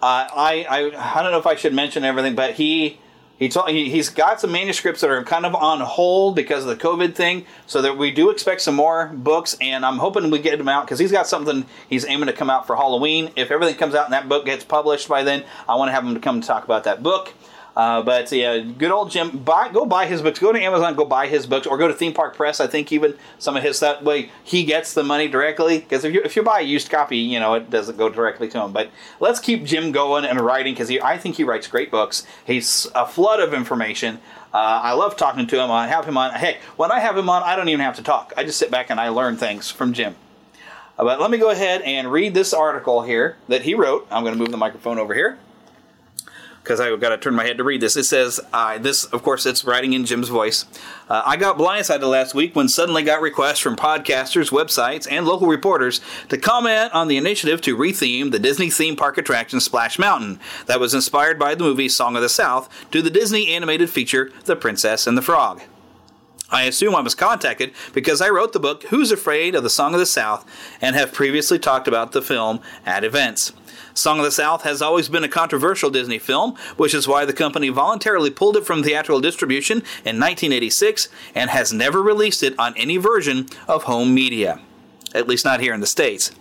Uh, I, I I don't know if I should mention everything, but he he, told, he he's got some manuscripts that are kind of on hold because of the COVID thing. So that we do expect some more books, and I'm hoping we get them out because he's got something he's aiming to come out for Halloween. If everything comes out and that book gets published by then, I want to have him to come talk about that book. Uh, but yeah, good old Jim. Buy, go buy his books. Go to Amazon. Go buy his books, or go to Theme Park Press. I think even some of his that way he gets the money directly. Because if you if you buy a used copy, you know it doesn't go directly to him. But let's keep Jim going and writing because I think he writes great books. He's a flood of information. Uh, I love talking to him. I have him on. Heck, when I have him on, I don't even have to talk. I just sit back and I learn things from Jim. Uh, But let me go ahead and read this article here that he wrote. I'm going to move the microphone over here. Because I've got to turn my head to read this. It says, uh, "This, of course, it's writing in Jim's voice." Uh, I got blindsided last week when suddenly got requests from podcasters, websites, and local reporters to comment on the initiative to retheme the Disney theme park attraction Splash Mountain that was inspired by the movie Song of the South to the Disney animated feature The Princess and the Frog. I assume I was contacted because I wrote the book Who's Afraid of the Song of the South and have previously talked about the film at events. Song of the South has always been a controversial Disney film, which is why the company voluntarily pulled it from theatrical distribution in 1986 and has never released it on any version of home media, at least not here in the States.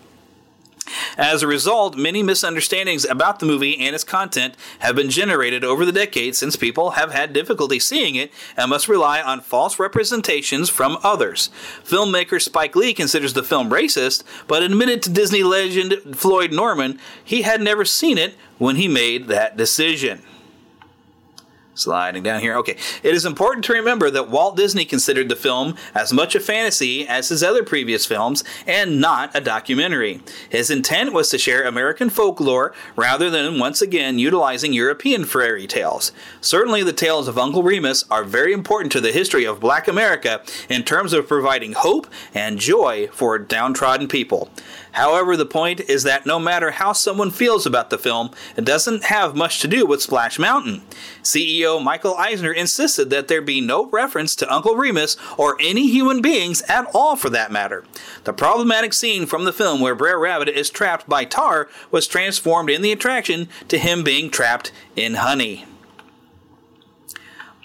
As a result, many misunderstandings about the movie and its content have been generated over the decades since people have had difficulty seeing it and must rely on false representations from others. Filmmaker Spike Lee considers the film racist, but admitted to Disney legend Floyd Norman he had never seen it when he made that decision. Sliding down here. Okay. It is important to remember that Walt Disney considered the film as much a fantasy as his other previous films and not a documentary. His intent was to share American folklore rather than once again utilizing European fairy tales. Certainly, the tales of Uncle Remus are very important to the history of black America in terms of providing hope and joy for downtrodden people. However, the point is that no matter how someone feels about the film, it doesn't have much to do with Splash Mountain. CEO Michael Eisner insisted that there be no reference to Uncle Remus or any human beings at all for that matter. The problematic scene from the film where Brer Rabbit is trapped by tar was transformed in the attraction to him being trapped in honey.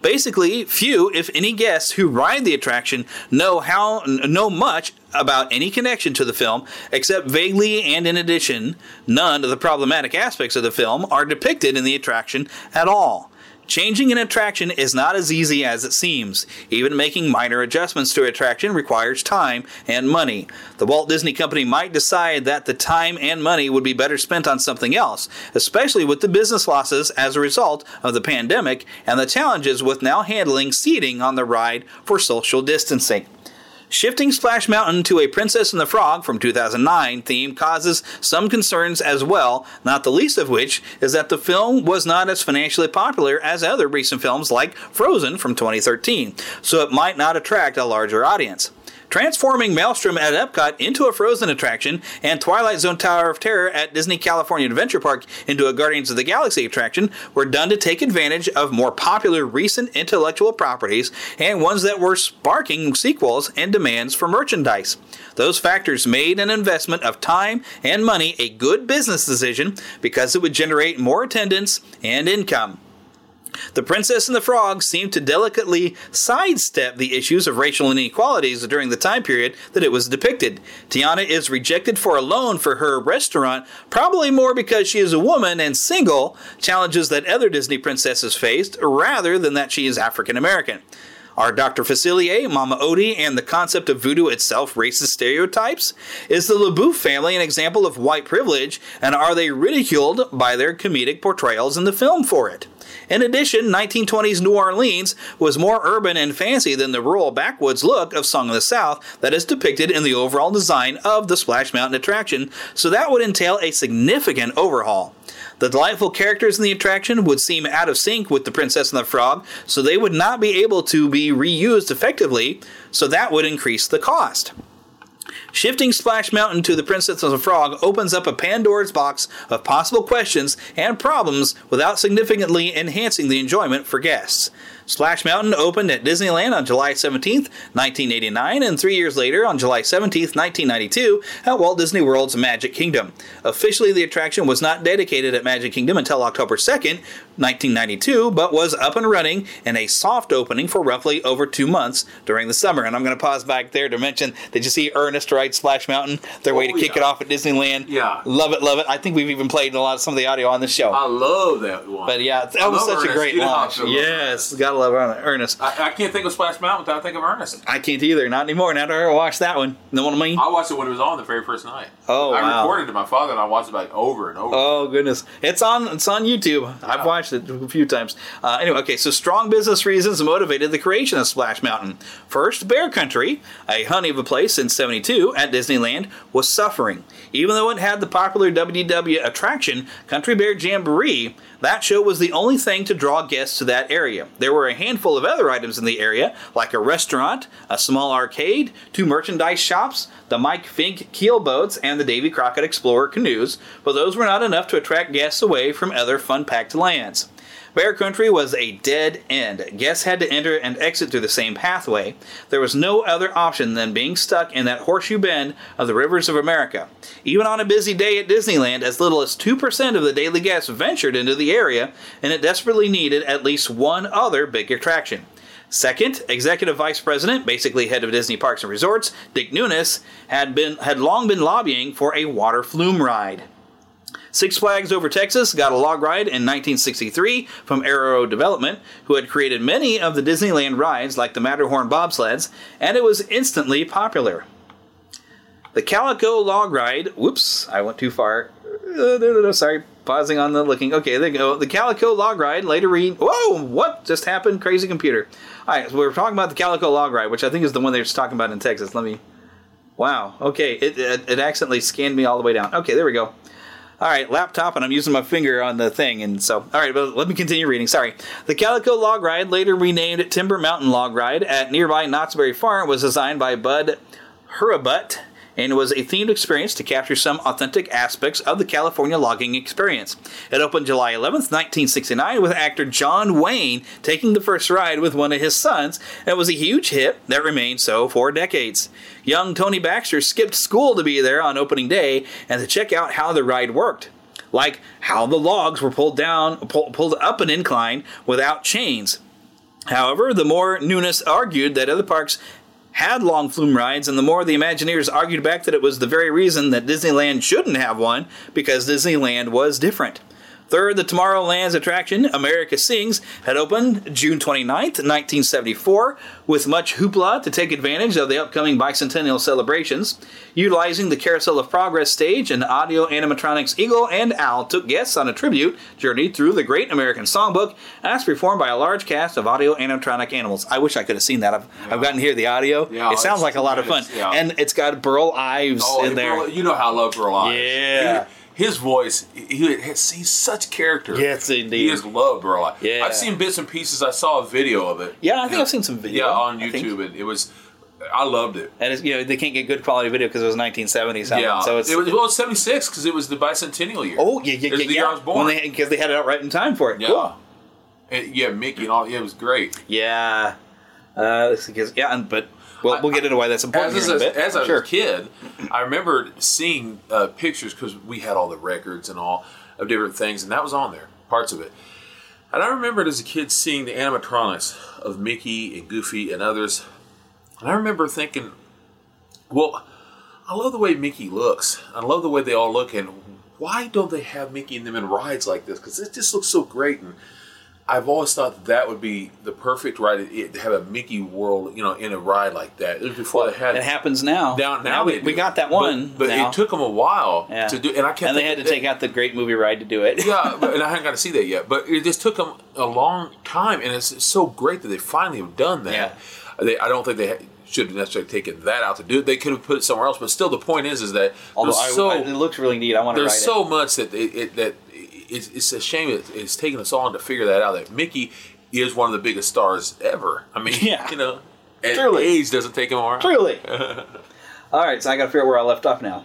Basically, few, if any, guests who ride the attraction know how know much about any connection to the film, except vaguely and in addition, none of the problematic aspects of the film are depicted in the attraction at all. Changing an attraction is not as easy as it seems. Even making minor adjustments to an attraction requires time and money. The Walt Disney Company might decide that the time and money would be better spent on something else, especially with the business losses as a result of the pandemic and the challenges with now handling seating on the ride for social distancing. Shifting Splash Mountain to a Princess and the Frog from 2009 theme causes some concerns as well, not the least of which is that the film was not as financially popular as other recent films like Frozen from 2013, so it might not attract a larger audience. Transforming Maelstrom at Epcot into a Frozen attraction and Twilight Zone Tower of Terror at Disney California Adventure Park into a Guardians of the Galaxy attraction were done to take advantage of more popular recent intellectual properties and ones that were sparking sequels and demands for merchandise. Those factors made an investment of time and money a good business decision because it would generate more attendance and income. The Princess and the Frog seemed to delicately sidestep the issues of racial inequalities during the time period that it was depicted. Tiana is rejected for a loan for her restaurant, probably more because she is a woman and single, challenges that other Disney princesses faced, rather than that she is African American. Are Dr. Facilier, Mama Odie, and the concept of voodoo itself racist stereotypes? Is the La Bouff family an example of white privilege, and are they ridiculed by their comedic portrayals in the film for it? In addition, 1920s New Orleans was more urban and fancy than the rural backwoods look of Song of the South that is depicted in the overall design of the Splash Mountain attraction, so that would entail a significant overhaul. The delightful characters in the attraction would seem out of sync with the Princess and the Frog, so they would not be able to be reused effectively, so that would increase the cost. Shifting Splash Mountain to the Princess and the Frog opens up a Pandora's box of possible questions and problems without significantly enhancing the enjoyment for guests. Splash Mountain opened at Disneyland on July 17, 1989, and three years later, on July 17, 1992, at Walt Disney World's Magic Kingdom. Officially, the attraction was not dedicated at Magic Kingdom until October 2, 1992, but was up and running in a soft opening for roughly over two months during the summer. And I'm going to pause back there to mention did you see Ernest ride Splash Mountain? Their way Oh, to kick yeah. it off at Disneyland. Yeah. Love it, love it. I think we've even played a lot of some of the audio on the show. I love that one. But yeah, that I was such a great You launch. Yes, gotta gotta love Ernest. I, I can't think of Splash Mountain without thinking of Ernest. I can't either, not anymore. Now that I watched that one, know what I mean? I watched it when it was on the very first night. Oh, I wow. recorded it to my father and I watched it like over and over. Oh goodness, it's on it's on YouTube. I've watched it a few times. Uh, anyway, okay, so strong business reasons motivated the creation of Splash Mountain. First, Bear Country, a honey of a place since '72 at Disneyland, was suffering. Even though it had the popular WDW attraction Country Bear Jamboree, that show was the only thing to draw guests to that area. There were a handful of other items in the area, like a restaurant, a small arcade, two merchandise shops, the Mike Fink keel boats, and the Davy Crockett Explorer canoes, but those were not enough to attract guests away from other fun packed lands. Bear Country was a dead end. Guests had to enter and exit through the same pathway. There was no other option than being stuck in that horseshoe bend of the rivers of America. Even on a busy day at Disneyland, as little as 2% of the daily guests ventured into the area, and it desperately needed at least one other big attraction. Second, executive vice president, basically head of Disney Parks and Resorts, Dick Nunis, had been had long been lobbying for a water flume ride. Six Flags Over Texas got a log ride in 1963 from Arrow Development, who had created many of the Disneyland rides like the Matterhorn bobsleds, and it was instantly popular. The Calico Log Ride, whoops, I went too far. Uh, no, no, no, sorry, pausing on the looking. Okay, there you go. The Calico Log Ride, later read. Whoa, what just happened? Crazy computer. All right, so we were talking about the Calico Log Ride, which I think is the one they were talking about in Texas. Let me. Wow, okay, it, it, it accidentally scanned me all the way down. Okay, there we go. All right, laptop, and I'm using my finger on the thing, and so all right. But let me continue reading. Sorry. The Calico Log Ride, later renamed Timber Mountain Log Ride, at nearby Knott's Berry Farm, was designed by Bud Hurlbut and was a themed experience to capture some authentic aspects of the California logging experience. It opened July 11th, 1969, with actor John Wayne taking the first ride with one of his sons, and it was a huge hit that remained so for decades. Young Tony Baxter skipped school to be there on opening day and to check out how the ride worked. Like how the logs were pulled down, pull, pulled up an incline without chains. However, the more Nunis argued that other parks had long flume rides, and the more the Imagineers argued back that it was the very reason that Disneyland shouldn't have one, because Disneyland was different. Third, the Tomorrowland's attraction, America Sings, had opened June 29th, 1974, with much hoopla to take advantage of the upcoming bicentennial celebrations. Utilizing the Carousel of Progress stage, and audio animatronics Eagle and Owl took guests on a tribute journey through the Great American Songbook, as performed by a large cast of audio animatronic animals. I wish I could have seen that. I've, I've gotten to hear the audio. Yeah, it sounds like a lot of fun. yeah. And it's got Burl Ives Oh, in there. Burl- you know how I love Burl Ives. Yeah. He- his voice, he, he's, he's such character. Yes, indeed. He just loved Ives. Yeah. I've seen bits and pieces. I saw a video of it. Yeah, I think I've seen some video. Yeah, on YouTube, and it was. I loved it. And it's, you know they can't get good quality video because it was 1970 something. yeah, so it's it was well, it's seventy six because it was the bicentennial year. oh yeah yeah yeah, the yeah. year I was born. When they because they had it out right in time for it. yeah, Cool. Yeah, Mickey and all. Yeah, it was great. Yeah. Uh, is- yeah, and, but we'll, we'll get into why that's important As, in a bit. as I was sure. a kid, I remember seeing uh, pictures because we had all the records and all of different things, and that was on there, parts of it. And I remembered as a kid seeing the animatronics of Mickey and Goofy and others. And I remember thinking, well, I love the way Mickey looks. I love the way they all look, and why don't they have Mickey and them in rides like this? Because it just looks so great. And I've always thought that, that would be the perfect ride to have a Mickey world, you know, in a ride like that. It was before they had It happens now. Now, now, Now we- we got that one but, but it took them a while Yeah. to do. And I kept and they had to thinking- take out the great movie ride to do it. yeah, but, and I haven't got to see that yet. But it just took them a long time, and it's so great that they finally have done that. They, I don't think they ha- should have necessarily taken that out to do it. They could have put it somewhere else, but still, the point is, is that Although I, so I- it looks really neat. I want to there's so much that it, it, that it's, it's a shame that it's taken us all to figure that out. That Mickey is one of the biggest stars ever. I mean, Yeah. you know, Truly. age doesn't take him around. Truly. All right, so I got to figure out where I left off now.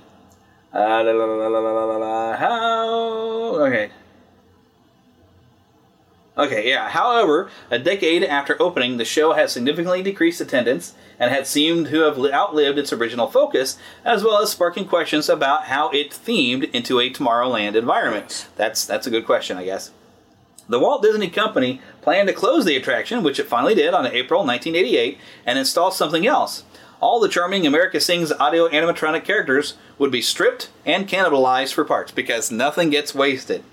Uh, la, la, la, how? Okay. Okay, yeah. However, a decade after opening, the show has significantly decreased attendance and had seemed to have outlived its original focus, as well as sparking questions about how it themed into a Tomorrowland environment. That's that's a good question, I guess. The Walt Disney Company planned to close the attraction, which it finally did on April 1988, and install something else. All the charming America Sings audio animatronic characters would be stripped and cannibalized for parts because nothing gets wasted.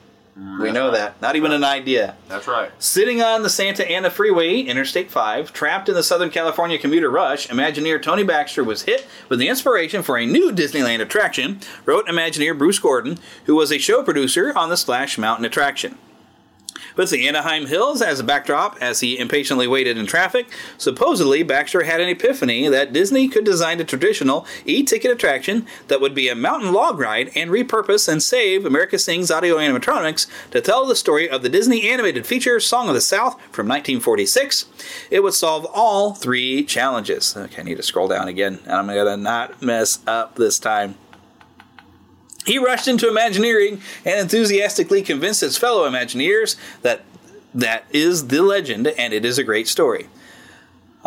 We know that. Not even an idea. That's right. Sitting on the Santa Ana Freeway, Interstate 5, trapped in the Southern California commuter rush, Imagineer Tony Baxter was hit with the inspiration for a new Disneyland attraction, wrote Imagineer Bruce Gordon, who was a show producer on the Splash Mountain attraction. With the Anaheim Hills as a backdrop as he impatiently waited in traffic, supposedly Baxter had an epiphany that Disney could design a traditional e ticket attraction that would be a mountain log ride and repurpose and save America Sings audio animatronics to tell the story of the Disney animated feature Song of the South from 1946. It would solve all three challenges. Okay, I need to scroll down again, and I'm going to not mess up this time. He rushed into Imagineering and enthusiastically convinced his fellow Imagineers that that is the legend and it is a great story.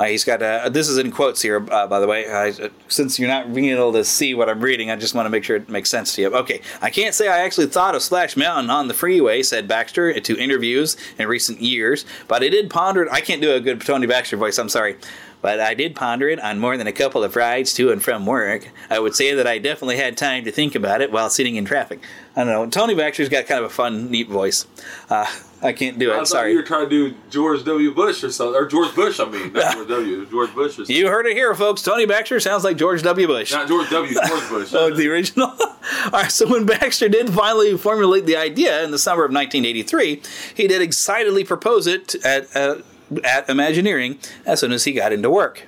Uh, he's got uh, this is in quotes here, uh, by the way. I, since you're not being able to see what I'm reading, I just want to make sure it makes sense to you. Okay, I can't say I actually thought of Splash Mountain on the freeway," said Baxter to interviews in recent years, but I did ponder it. I can't do a good Tony Baxter voice. I'm sorry. But I did ponder it on more than a couple of rides to and from work. I would say that I definitely had time to think about it while sitting in traffic. I don't know. Tony Baxter's got kind of a fun, neat voice. I can't do it. I thought Sorry. you were trying to do George W. Bush or something, or George Bush. I mean, not George W. George Bush. Or something. You heard it here, folks. Tony Baxter sounds like George W. Bush. Not George W. George Bush. oh, the original. All right. So when Baxter did finally formulate the idea in the summer of 1983, he did excitedly propose it at uh, at Imagineering as soon as he got into work.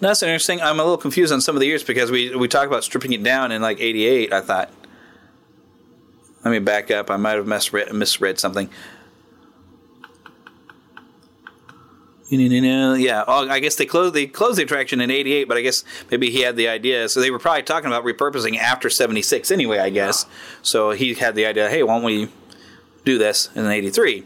Now, that's interesting. I'm a little confused on some of the years because we we talked about stripping it down in like '88. I thought. Let me back up. I might have misread, misread something. Yeah, I guess they closed they closed the attraction in '88, but I guess maybe he had the idea. So they were probably talking about repurposing after '76 anyway. I guess. So he had the idea. Hey, why don't we do this in '83?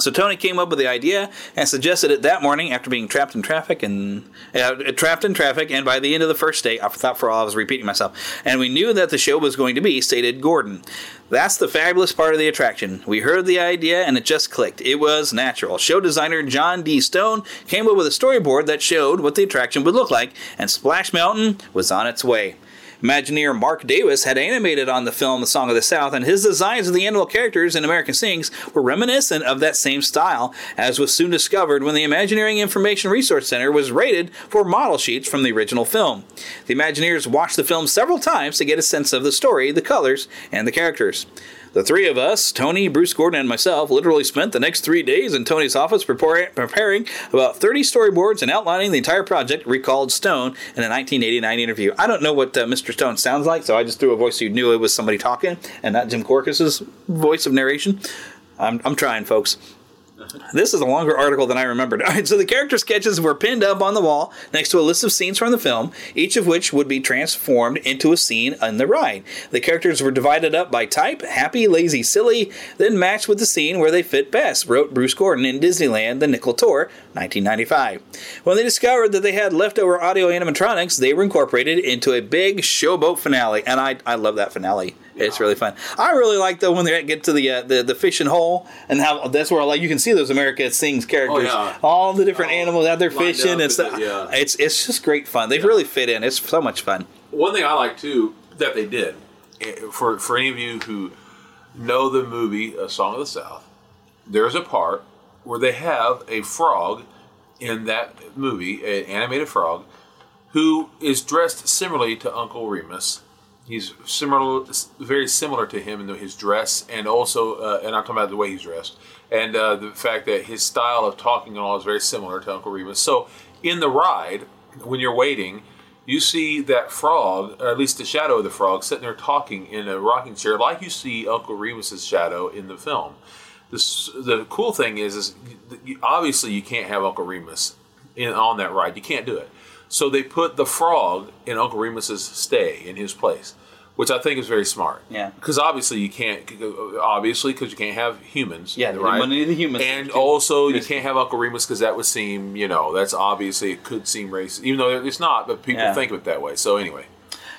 So Tony came up with the idea and suggested it that morning after being trapped in traffic and uh, trapped in traffic. And by the end of the first day, I thought for all I was repeating myself, and we knew that the show was going to be stated Gordon. That's the fabulous part of the attraction. We heard the idea and it just clicked. It was natural. Show designer John D. Stone came up with a storyboard that showed what the attraction would look like, and Splash Mountain was on its way. Imagineer Marc Davis had animated on the film The Song of the South, and his designs of the animal characters in American Sings were reminiscent of that same style, as was soon discovered when the Imagineering Information Resource Center was rated for model sheets from the original film. The Imagineers watched the film several times to get a sense of the story, the colors, and the characters. The three of us, Tony, Bruce Gordon, and myself, literally spent the next three days in Tony's office prepar- preparing about 30 storyboards and outlining the entire project, recalled Stone in a 1989 interview. I don't know what uh, Mr. Stone sounds like, so I just threw a voice you knew it was somebody talking and not Jim Korkis's voice of narration. I'm, I'm trying, folks. This is a longer article than I remembered. All right, so the character sketches were pinned up on the wall next to a list of scenes from the film, each of which would be transformed into a scene in the ride. The characters were divided up by type happy, lazy, silly, then matched with the scene where they fit best, wrote Bruce Gordon in Disneyland The Nickel Tour, 1995. When they discovered that they had leftover audio animatronics, they were incorporated into a big showboat finale, and I, I love that finale. It's really fun. I really like though when they get to the uh, the the fishing hole and how that's where like you can see those America Sings characters, Oh, yeah. all the different animals out there fishing and stuff. and, yeah. It's it's just great fun. They really fit in. It's so much fun. One thing I like too that they did eh, for for any of you who know the movie A Song of the South, there's a part where they have a frog in that movie, an animated frog, who is dressed similarly to Uncle Remus. He's similar, very similar to him in his dress, and also, uh, and I'm talking about the way he's dressed, and uh, the fact that his style of talking and all is very similar to Uncle Remus. So, in the ride, when you're waiting, you see that frog, or at least the shadow of the frog, sitting there talking in a rocking chair, like you see Uncle Remus's shadow in the film. The cool thing is, is obviously you can't have Uncle Remus in, on that ride. You can't do it. So they put the frog in Uncle Remus's stay in his place, which I think is very smart. Yeah. Because obviously you can't, obviously because you can't have humans. Yeah, right. of the humans. And also you can't have Uncle Remus because that would seem, you know, that's obviously it could seem racist, even though it's not. But people Yeah. think of it that way. So anyway,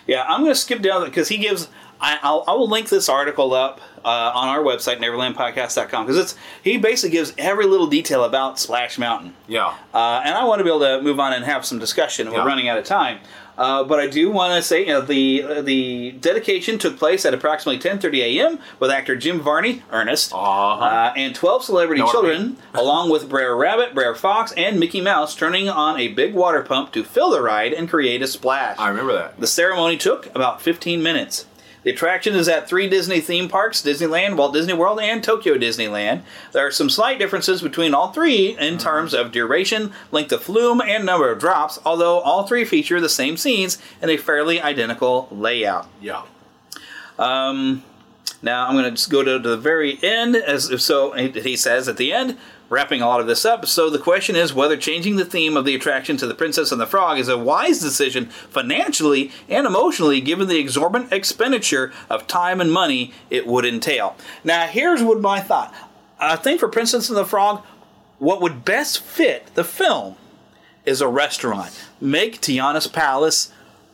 Yeah, I'm going to skip down because he gives. I, I'll, I will link this article up uh, on our website, neverlandpodcast.com, because it's he basically gives every little detail about Splash Mountain. Yeah. Uh, and I want to be able to move on and have some discussion. We're Yeah. running out of time. Uh, but I do want to say you know, the the dedication took place at approximately 10:30 a.m. with actor Jim Varney, Ernest, uh, and 12 celebrity Know what I children, along with Brer Rabbit, Brer Fox, and Mickey Mouse, turning on a big water pump to fill the ride and create a splash. I remember that. The ceremony took about 15 minutes. The attraction is at three Disney theme parks Disneyland, Walt Disney World, and Tokyo Disneyland. There are some slight differences between all three in terms of duration, length of flume, and number of drops, although all three feature the same scenes in a fairly identical layout. Yeah. Um, now I'm going to just go to, to the very end, as if so. He he says at the end, wrapping a lot of this up. So the question is whether changing the theme of the attraction to the Princess and the Frog is a wise decision financially and emotionally, given the exorbitant expenditure of time and money it would entail. Now here's what my thought. I think for Princess and the Frog, what would best fit the film is a restaurant. Make Tiana's Palace,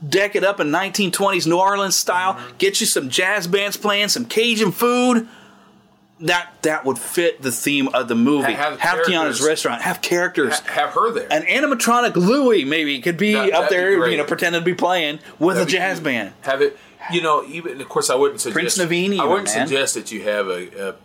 deck it up in 1920s New Orleans style, get you some jazz bands playing, some Cajun food. That that would fit the theme of the movie. Have- Have, have Tiana's restaurant, have characters. Ha- have her there. An animatronic Louie maybe could be That- up that'd be there, you know, pretending to be playing with That'd a jazz cute. band. Have it, you know, even of course I wouldn't suggest Prince Naveen I wouldn't man. suggest that you have a. a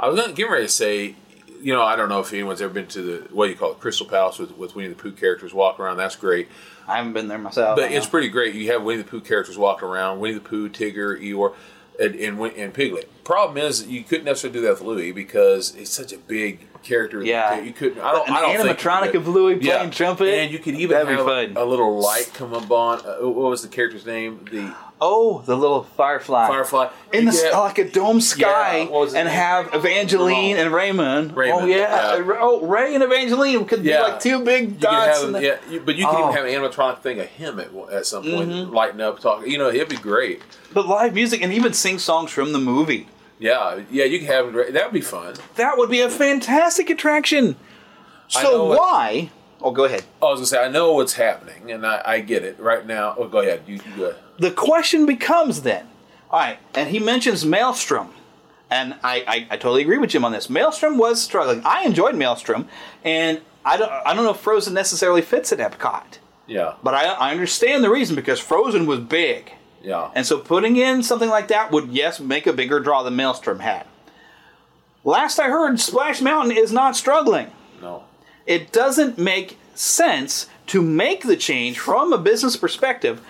I was gonna, getting ready to say, you know, I don't know if anyone's ever been to the what do you call it, Crystal Palace with with Winnie the Pooh characters walking around. That's great. I haven't been there myself. But it's pretty great. You have Winnie the Pooh characters walking around, Winnie the Pooh, Tigger, Eeyore, and, and, Win- and Piglet. Problem is, you couldn't necessarily do that with Louie because it's such a big character. Yeah. you couldn't. I don't. An I don't animatronic of Louie playing trumpet? and you could even That'd have fun. a little light come up on. Uh, what was the character's name? The Oh, the little firefly. Firefly in the Yeah. s like a dome sky, Yeah, and have Evangeline and Raymond. Raymond, Oh yeah. yeah. Oh, Ray and Evangeline could Yeah. be like two big You dots. have the- yeah, you- but you could Oh. even have an animatronic thing of him at, at some point, Mhm. lighting up, talking. You know, it'd be great. But live music and even sing songs from the movie. Yeah, yeah, you could have that would be fun. That would be a fantastic attraction. So why? Oh, go ahead. I was gonna say I know what's happening, and I, I get it right now. Oh, go ahead. You, you go ahead. The question becomes then, all right, and he mentions Maelstrom, and I, I, I totally agree with Jim on this. Maelstrom was struggling. I enjoyed Maelstrom, and I don't I don't know if Frozen necessarily fits at Epcot, Yeah, but I, I understand the reason because Frozen was big, yeah. and so putting in something like that would yes make a bigger draw than Maelstrom had. Last I heard, Splash Mountain is not struggling. No. It doesn't make sense to make the change from a business perspective.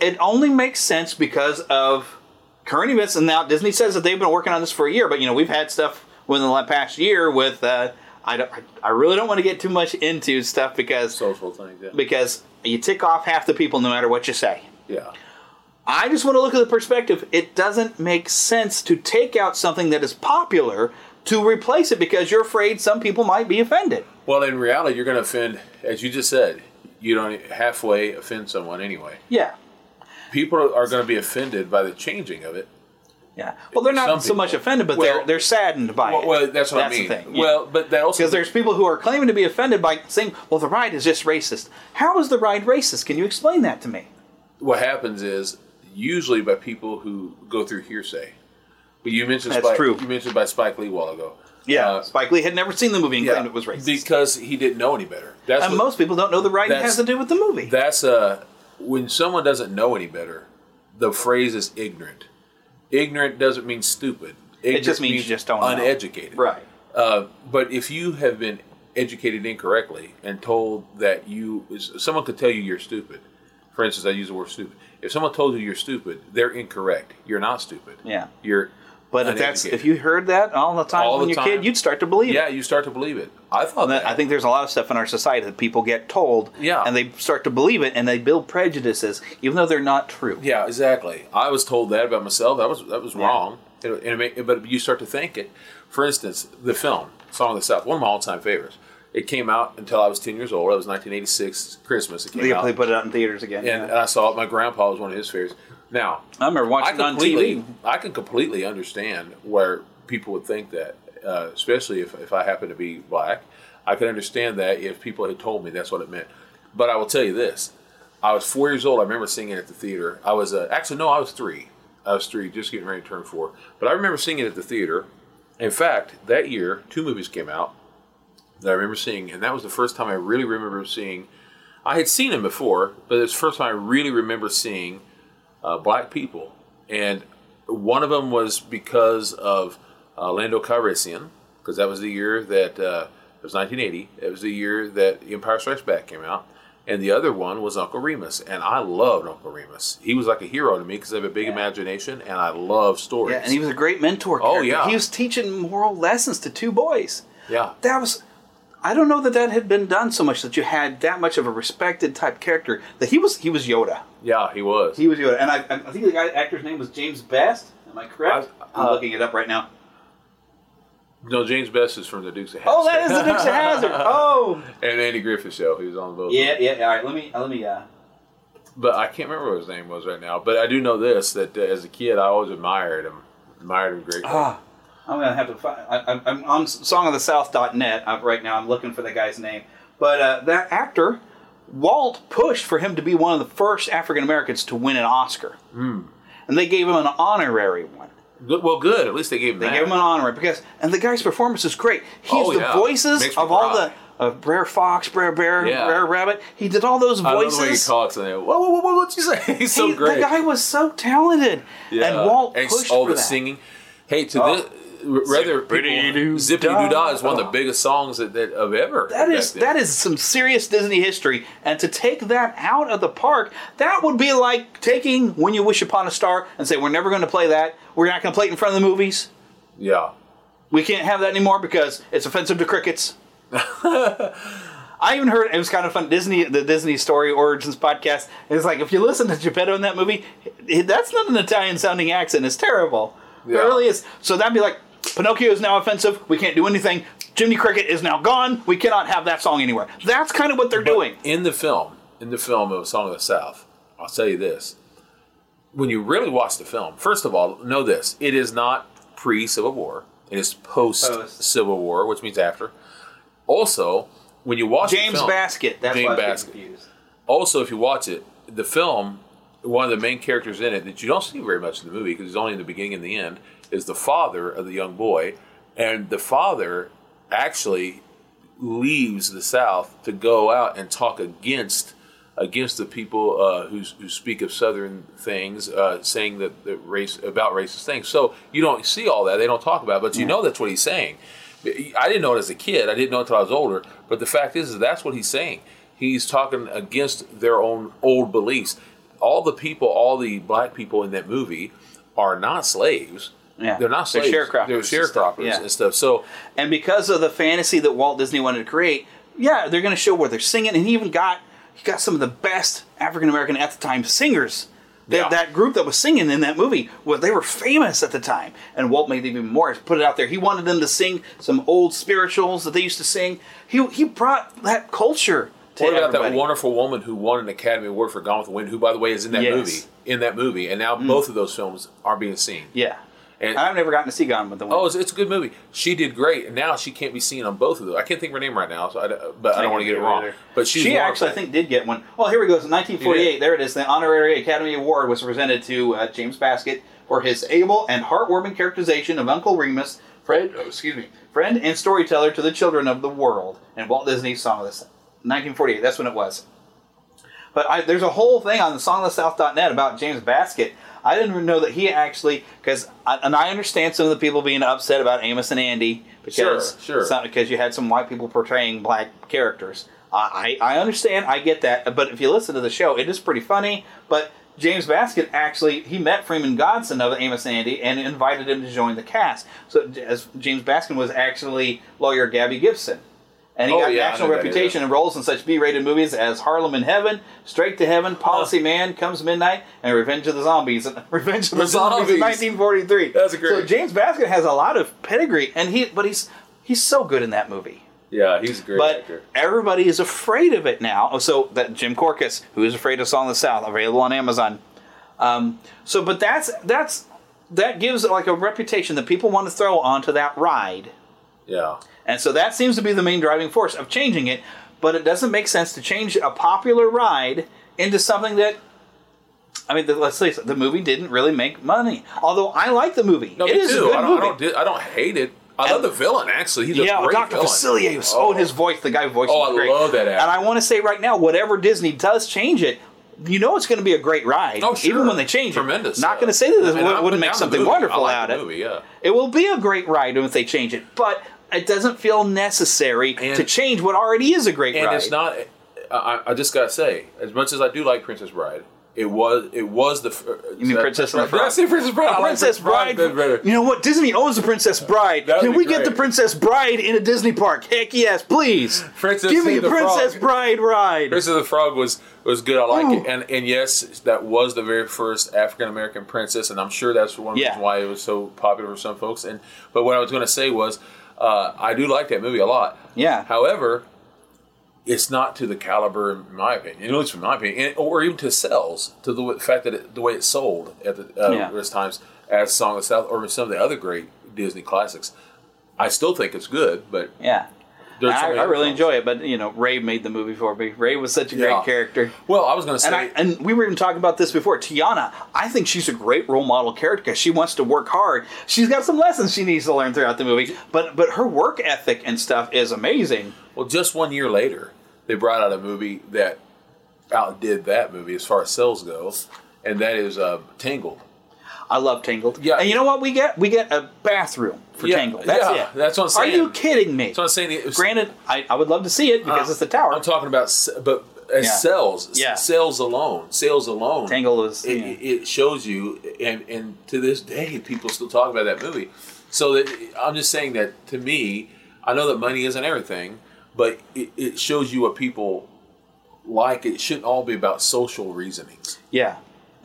It only makes sense because of current events. And now Disney says that they've been working on this for a year, but you know we've had stuff within the past year with. Uh, I don't. I really don't want to get too much into stuff because social things. Yeah. because you tick off half the people no matter what you say. yeah. I just want to look at the perspective. It doesn't make sense to take out something that is popular to replace it because you're afraid some people might be offended. Well, in reality, you're going to offend, as you just said. You don't halfway offend someone anyway. Yeah. People are going to be offended by the changing of it. Yeah. Well, they're not Some so much offended, but Well- they're they're saddened by Well, it. well, that's what I the mean. thing. Well, but that also because there's people who are claiming to be offended by saying, "Well, the ride is just racist." How is the ride racist? Can you explain that to me? what happens is usually by people who go through hearsay. But you mentioned That's Spike, true. You mentioned by Spike Lee a while ago. Yeah. Uh, Spike Lee had never seen the movie and yeah, claimed it was racist. because he didn't know any better. That's and what- most people don't know the ride that's- has to do with the movie. That's uh when someone doesn't know any better, the phrase is ignorant. Ignorant doesn't mean stupid. Ignorant just means you just don't know. uneducated. Right. Uh, but if you have been educated incorrectly and told that you someone could tell you you're stupid. For instance, I use the word stupid. If someone told you you're stupid, they're incorrect. You're not stupid. Yeah. You're But if that's if you heard that all the time All when the you're a kid, you'd start to believe it. yeah, it. you start to believe it. I thought that- that. I think there's a lot of stuff in our society that people get told, Yeah. and they start to believe it, and they build prejudices, even though they're not true. Yeah, exactly. I was told that about myself. That was that was wrong. It- it but you start to think it. For instance, the film "Song of the South," one of my all-time favorites. It came out until I was ten years old. It was 1986 Christmas. It came They, out, they put it out in theaters again. and, yeah. and I saw it. My grandpa was one of his favorites. Now I remember watching it on TV. I can completely understand where people would think that, uh, especially if, if I happen to be black. I could understand that if people had told me that's what it meant. But I will tell you this: I was four years old. I remember seeing it at the theater. I was uh, actually no, I was three. I was three, just getting ready to turn four. But I remember seeing it at the theater. In fact, that year, two movies came out that I remember seeing, and that was the first time I really remember seeing. I had seen them before, but it's the first time I really remember seeing uh, black people. And one of them was because of uh, Lando Calrissian, because that was the year that uh, it was 1980. It was the year that Empire Strikes Back came out, and the other one was Uncle Remus, and I loved Uncle Remus. He was like a hero to me because I have a big imagination and I love stories. Yeah, and he was a great mentor. Oh, yeah. he was teaching moral lessons to two boys. yeah, That was. I don't know that that had been done so much that you had that much of a respected type character. That he was he was Yoda. yeah, he was. He was Yoda, and I, I think the guy actor's name was James Best. Am I correct? I, am uh, looking it up right now. No, James Best is from the Dukes of Hazzard. Oh, that is the Dukes of Hazzard. Oh, and Andy Griffith show. He was on both. yeah, yeah. All right, let me let me. Uh, But I can't remember what his name was right now. But I do know this: that uh, as a kid, I always admired him, admired him greatly. ah, I'm gonna have to find. I, I'm- I'm on songofthesouth.net uh, right now. I'm looking for the guy's name, but uh, that actor, Walt pushed for him to be one of the first African Americans to win an Oscar, Hmm. and they gave him an honorary one. Good, well, good. At least they gave him They that. gave him an honorary because, and the guy's performance is great. He's Oh, the yeah. voices Makes of all the of Brer Fox, Brer Bear, Yeah. Brer Rabbit. He did all those I voices. the way he talks. And they, whoa, whoa, whoa, whoa, what'd you say? He's so He- great. The guy was so talented, Yeah. and Walt And pushed all for the that. singing. Hey, to Oh. this, rather Zippity Doo Dah is one of the biggest songs that, that of ever. That is then. that is some serious Disney history, and to take that out of the park, that would be like taking "When You Wish Upon a Star" and say we're never going to play that. We're not going to play it in front of the movies. Yeah. We can't have that anymore because it's offensive to crickets. I even heard it was kind of fun. Disney, the Disney Story Origins podcast is like if you listen to Geppetto in that movie, that's not an Italian sounding accent. It's terrible. It Yeah. really is. So that'd be like Pinocchio is now offensive. We can't do anything. Jiminy Cricket is now gone. We cannot have that song anywhere. That's kind of what they're doing. in the film, in the film of Song of the South, I'll tell you this: when you really watch the film, first of all, know this: it is not pre Civil War; it is post Civil War, which means after. Also, when you watch the James film- Baskett. That's James why Baskett. confused. Also, if you watch it, the film, one of the main characters in it that you don't see very much in the movie because he's only in the beginning and the end, is the father of the young boy, and the father actually leaves the South to go out and talk against against the people uh, who who speak of Southern things, uh, saying that the race about racist things. So you don't see all that; they don't talk about, it, but you know that's what he's saying. I didn't know it as a kid. I didn't know it until I was older. But the fact is, is that's what he's saying. He's talking against their own old beliefs. All the people, all the black people in that movie, are not slaves. Yeah, they're not They're sharecroppers They're and stuff, sharecroppers and stuff. So And because of the fantasy that Walt Disney wanted to create, yeah, they're going to show where they're singing, and he even got he got some of the best African American at the time singers. That, Yeah. that group that was singing in that movie, well, they were famous at the time, and Walt made even more. Put it out there. He wanted them to sing some old spirituals that they used to sing. He he brought that culture to What about everybody. that wonderful woman who won an Academy Award for Gone with the Wind, who, by the way, is in that Yes. Mm. movie? In that movie, and now both of those films are being seen. Yeah, and I've never gotten to see Gone with the Wind. Oh, it's, it's a good movie. She did great, and now she can't be seen on both of those. I can't think of her name right now, so I, but I don't want to get it wrong. But she's she wonderful. actually, I think, did get one. Well, here we go. In 1948, there it is. The honorary Academy Award was presented to uh, James Baskett for his able and heartwarming characterization of Uncle Remus, friend, oh, excuse me, friend and storyteller to the children of the world, and Walt Disney's Song of the South. 1948. That's when it was. But I, there's a whole thing on the songofthe.south.net about James Baskett. I didn't even know that he actually, because, and I understand some of the people being upset about Amos and Andy because Sure, sure. some- because you had some white people portraying black characters. I, I understand, I get that, but if you listen to the show, it is pretty funny. But James Baskett actually he met Freeman Gosden of Amos and Andy and invited him to join the cast. So as James Baskin was actually lawyer Gabby Gibson. And he Oh, got yeah, national reputation and roles in such B-rated movies as Harlem in Heaven, Straight to Heaven, Policy Man, Comes Midnight, and Revenge of the Zombies. Revenge of the The Zombies in 1943. That's a great- So James Baskin has a lot of pedigree, and he but he's he's so good in that movie. Yeah, he's a great But actor. everybody is afraid of it now. Oh, So that Jim Korkis, who is afraid of Song of the South, available on Amazon. Um, so, but that's that's that gives it like a reputation that people want to throw onto that ride. Yeah. And so that seems to be the main driving force of changing it. But it doesn't make sense to change a popular ride into something that I mean, the, let's say the movie didn't really make money. Although I like the movie, No, it is too. a good I don't, movie. I don't. I don't hate it. I love the villain. Actually, he's yeah, a great Dr. villain. Facilier was oh, and his voice, the guy who voiced Oh, I great. love that actor. And I want to say right now, whatever Disney does change it, you know it's going to be a great ride. Oh, sure. Even when they change Tremendous. it. Not going to say that this wouldn't make something wonderful I like out of it. movie, yeah. It will be a great ride if they change it, but it doesn't feel necessary to change what already is a great and ride. it's not. I, I just gotta say, as much as I do like Princess Bride, it was it was the. Uh, you mean Princess and the I say Princess Bride? I A like Princess Bride. better. You know what? Disney owns the Princess Bride. Can we get the Princess Bride in a Disney park? Heck yes, please. Princess Give me and the Princess Frog. Bride ride. Princess of the Frog was was good. I like Ooh. it, oh. and and yes, that was the very first African American princess, and I'm sure that's one of Yeah. reasons why it was so popular for some folks. And but what I was going to say was, uh, I do like that movie a lot. Yeah. However, it's not to the caliber, in my opinion, at least from my opinion, and, or even to sales, to the fact that it, the way it sold at the uh, Yeah. various times as Song of the South or some of the other great Disney classics. I still think it's good, but Yeah. I, I really films. enjoy it, but you know, Ray made the movie for me. Ray was such a great character. Well, I was going to And, say, I, and we were even talking about this before. Tiana, I think she's a great role model character because she wants to work hard. She's got some lessons she needs to learn throughout the movie, but but her work ethic and stuff is amazing. Well, just one year later, they brought out a movie that outdid that movie as far as sales goes, and that is uh, Tangled. I love Tangled. Yeah, And you know what we get? We get a bathroom for Yeah, Tangled. That's yeah, it. that's what I'm saying. Are you kidding me? That's what I'm saying. Was- Granted, I, I would love to see it because Uh, it's the tower. I'm talking about, but as Yeah. sales, Yeah. sales alone, sales alone. Tangled is. it, it shows you, and and to this day, people still talk about that movie. So that I'm just saying that to me, I know that money isn't everything, but it, it shows you what people like. It shouldn't all be about social reasonings. Yeah.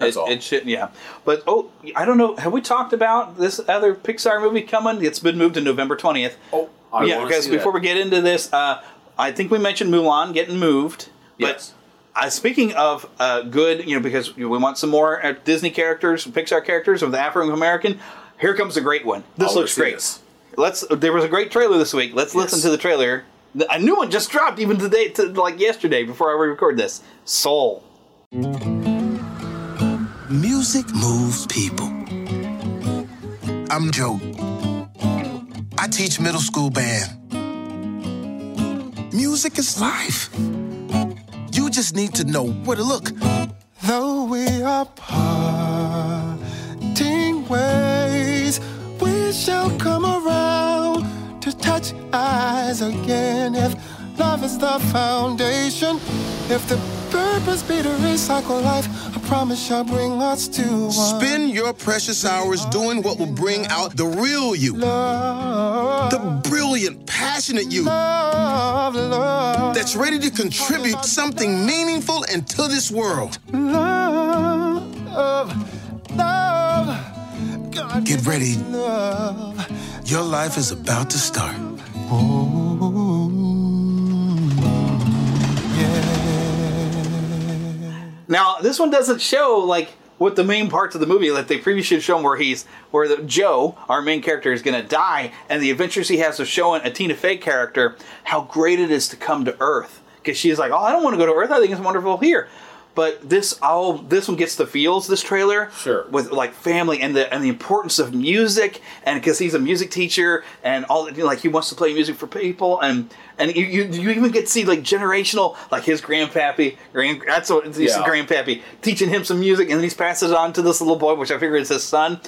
That's it, all. it should, yeah. But oh, I don't know. Have we talked about this other Pixar movie coming? It's been moved to November twentieth. Oh, I yeah. Because before that. we get into this, uh, I think we mentioned Mulan getting moved. Yes. But uh, speaking of uh, good, you know, because we want some more uh, Disney characters, Pixar characters of the African American. Here comes a great one. This I'll looks great. this. Let's. There was a great trailer this week. Let's listen to the trailer. A new one just dropped even today, to, like yesterday, before I record this. Soul. Music moves people. I'm Joe. I teach middle school band. Music is life. You just need to know where to look. Though we are parting ways, we shall come around to touch eyes again. If love is the foundation, if the purpose be to recycle life, promise shall bring us to one. Spend your precious hours doing what will bring out the real you. The brilliant, passionate you. That's ready to contribute something meaningful into this world. Love, love, God Get ready. love. Your life is about to start. Oh. Now, this one doesn't show like what the main parts of the movie like they previously shown where he's where the Joe, our main character, is to die, and the adventures he has of showing a Tina Fey character how great it is to come to Earth because she's like, oh, I don't want to go to Earth. I think it's wonderful here. But this all this one gets the feels. This trailer, Sure. with like family and the and the importance of music, and because he's a music teacher and all you know, like he wants to play music for people, and and you, you, you even get to see like generational like his grandpappy, grand that's what he's Yeah. grandpappy teaching him some music, and then he's passing it on to this little boy, which I figure is his son.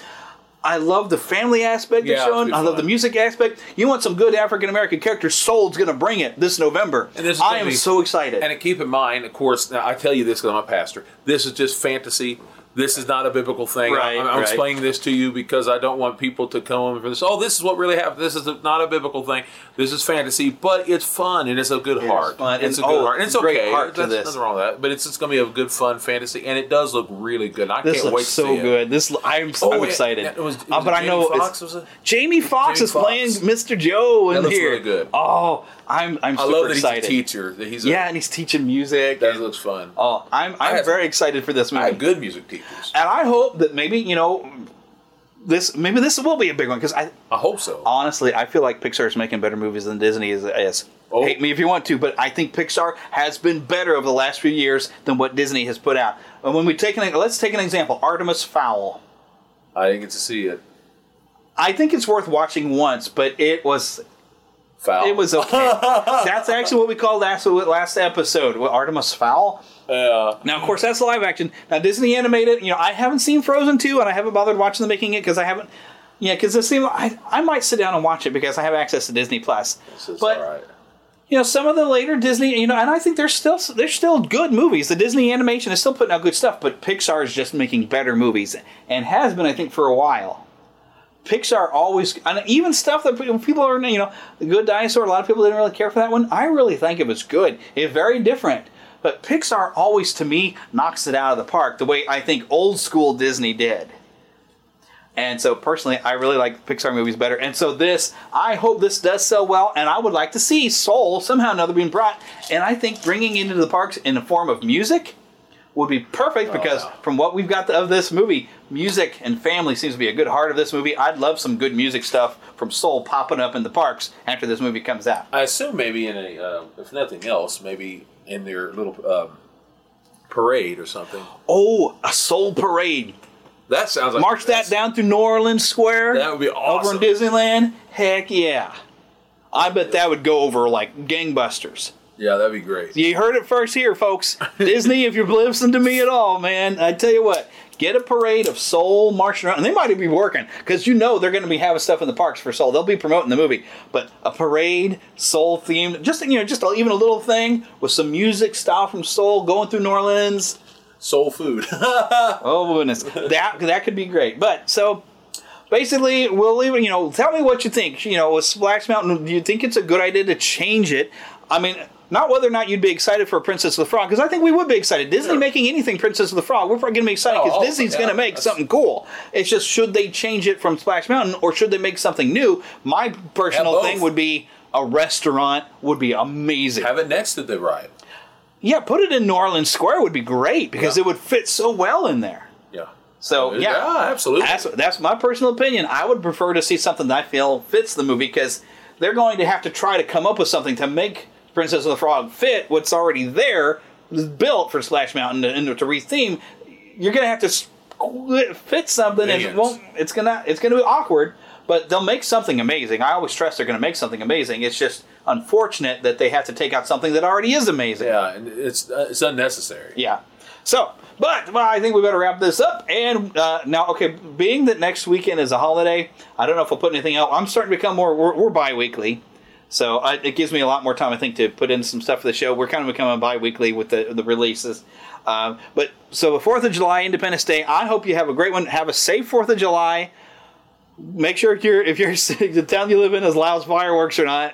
I love the family aspect Yeah, of showing. I love the music aspect. You want some good African American characters. Soul's going to bring it this November. And this is I am be- so excited. And keep in mind, of course, now I tell you this because I'm a pastor. This is just fantasy. This is not a biblical thing. Right, I'm, I'm right. explaining this to you because I don't want people to come for this. Oh, this is what really happened. This is a, not a biblical thing. This is fantasy, but it's fun and it's a good It heart. It's And, a good oh, heart. And it's great okay. heart to this. nothing wrong with that. But it's just going to be a good, fun fantasy, and it does look really good. I this can't wait to so see it. good. This I'm, Oh, I'm excited. yeah, it was- Uh, was but it I know Jamie it's- was it? Jamie Foxx Jamie is playing Mr. Joe in That looks here. really good. Oh, I'm I'm I super love that excited. he's a teacher. That he's a, yeah, and he's teaching music. That looks fun. Oh, I'm I'm very excited for this movie. good music teachers. And I hope that maybe you know this maybe this will be a big one because I I hope so. honestly I feel like Pixar is making better movies than Disney is. is. Oh. Hate me if you want to, but I think Pixar has been better over the last few years than what Disney has put out. And when we take an, let's take an example, Artemis Fowl. I didn't get to see it. I think it's worth watching once, but it was Foul. It was okay. that's actually what we called last last episode, with Artemis Fowl. Yeah. Now, of course, that's live action. Now, Disney animated. You know, I haven't seen Frozen two, and I haven't bothered watching the making it because I haven't. Yeah, because it seemed I I might sit down and watch it because I have access to Disney Plus. but all right. you know, some of the later Disney, you know, and I think there's still there's still good movies. The Disney animation is still putting out good stuff, but Pixar is just making better movies and has been, I think, for a while. Pixar always, and even stuff that people people are, you know, The Good Dinosaur. A lot of people didn't really care for that one. I really think it was good. It's very different, but Pixar always, to me, knocks it out of the park the way I think old school Disney did. And so personally, I really like Pixar movies better. And so this, I hope this does sell well, and I would like to see Soul somehow or another being brought. And I think bringing it into the parks in the form of music would be perfect oh, because from what we've got of this movie, music and family seems to be a good heart of this movie. I'd love some good music stuff from Soul popping up in the parks after this movie comes out. I assume maybe in a, uh, if nothing else, maybe in their little um, parade or something. Oh, a Soul parade. That sounds like March that down through New Orleans Square. That would be awesome. Over in Disneyland. Heck yeah. I bet that would go over like gangbusters. Yeah, that'd be great. You heard it first here, folks. Disney, if you're listening to me at all, man, I tell you what, get a parade of Soul marching around, and they might even be working because you know they're going to be having stuff in the parks for Soul. They'll be promoting the movie, but a parade, Soul themed, just you know, just a, even a little thing with some music style from Soul going through New Orleans. Soul food. oh goodness, that that could be great. But so basically, we'll leave it. You know, tell me what you think. You know, with Splash Mountain, do you think it's a good idea to change it? I mean, not whether or not you'd be excited for Princess of the Frog, because I think we would be excited. Disney making anything Princess of the Frog, we're probably going to be excited because Oh, oh, Disney's yeah, going to make that's- something cool. It's just should they change it from Splash Mountain or should they make something new? My personal Yeah, thing would be a restaurant would be amazing. Have it next to the ride. Yeah, put it in New Orleans Square would be great because it would fit so well in there. Yeah. So yeah, Yeah, absolutely. That's that's my personal opinion. I would prefer to see something that I feel fits the movie because they're going to have to try to come up with something to make Princess of the Frog fit what's already there, built for Splash Mountain and to retheme. You're going to have to fit something, and it won't. It's gonna it's gonna be awkward. But they'll make something amazing. I always stress they're going to make something amazing. It's just unfortunate that they have to take out something that already is amazing. Yeah, and it's uh, it's unnecessary. Yeah. So, but well, I think we better wrap this up. And uh, now, okay, being that next weekend is a holiday, I don't know if we'll put anything out. I'm starting to become more. We're, we're bi-weekly, so I, it gives me a lot more time, I think, to put in some stuff for the show. We're kind of becoming bi-weekly with the the releases. Um, but so the Fourth of July, Independence Day. I hope you have a great one. Have a safe Fourth of July. Make sure if you're if you're the town you live in allows fireworks or not.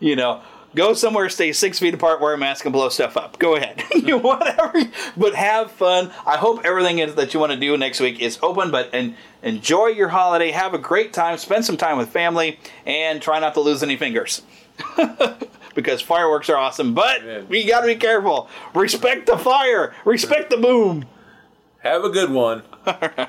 You know, go somewhere, stay six feet apart, wear a mask, and blow stuff up. Go ahead, whatever. But have fun. I hope everything is, that you want to do next week is open. But and enjoy your holiday. Have a great time. Spend some time with family, and try not to lose any fingers. because fireworks are awesome, but we got to be careful. Respect the fire. Respect the boom. Have a good one.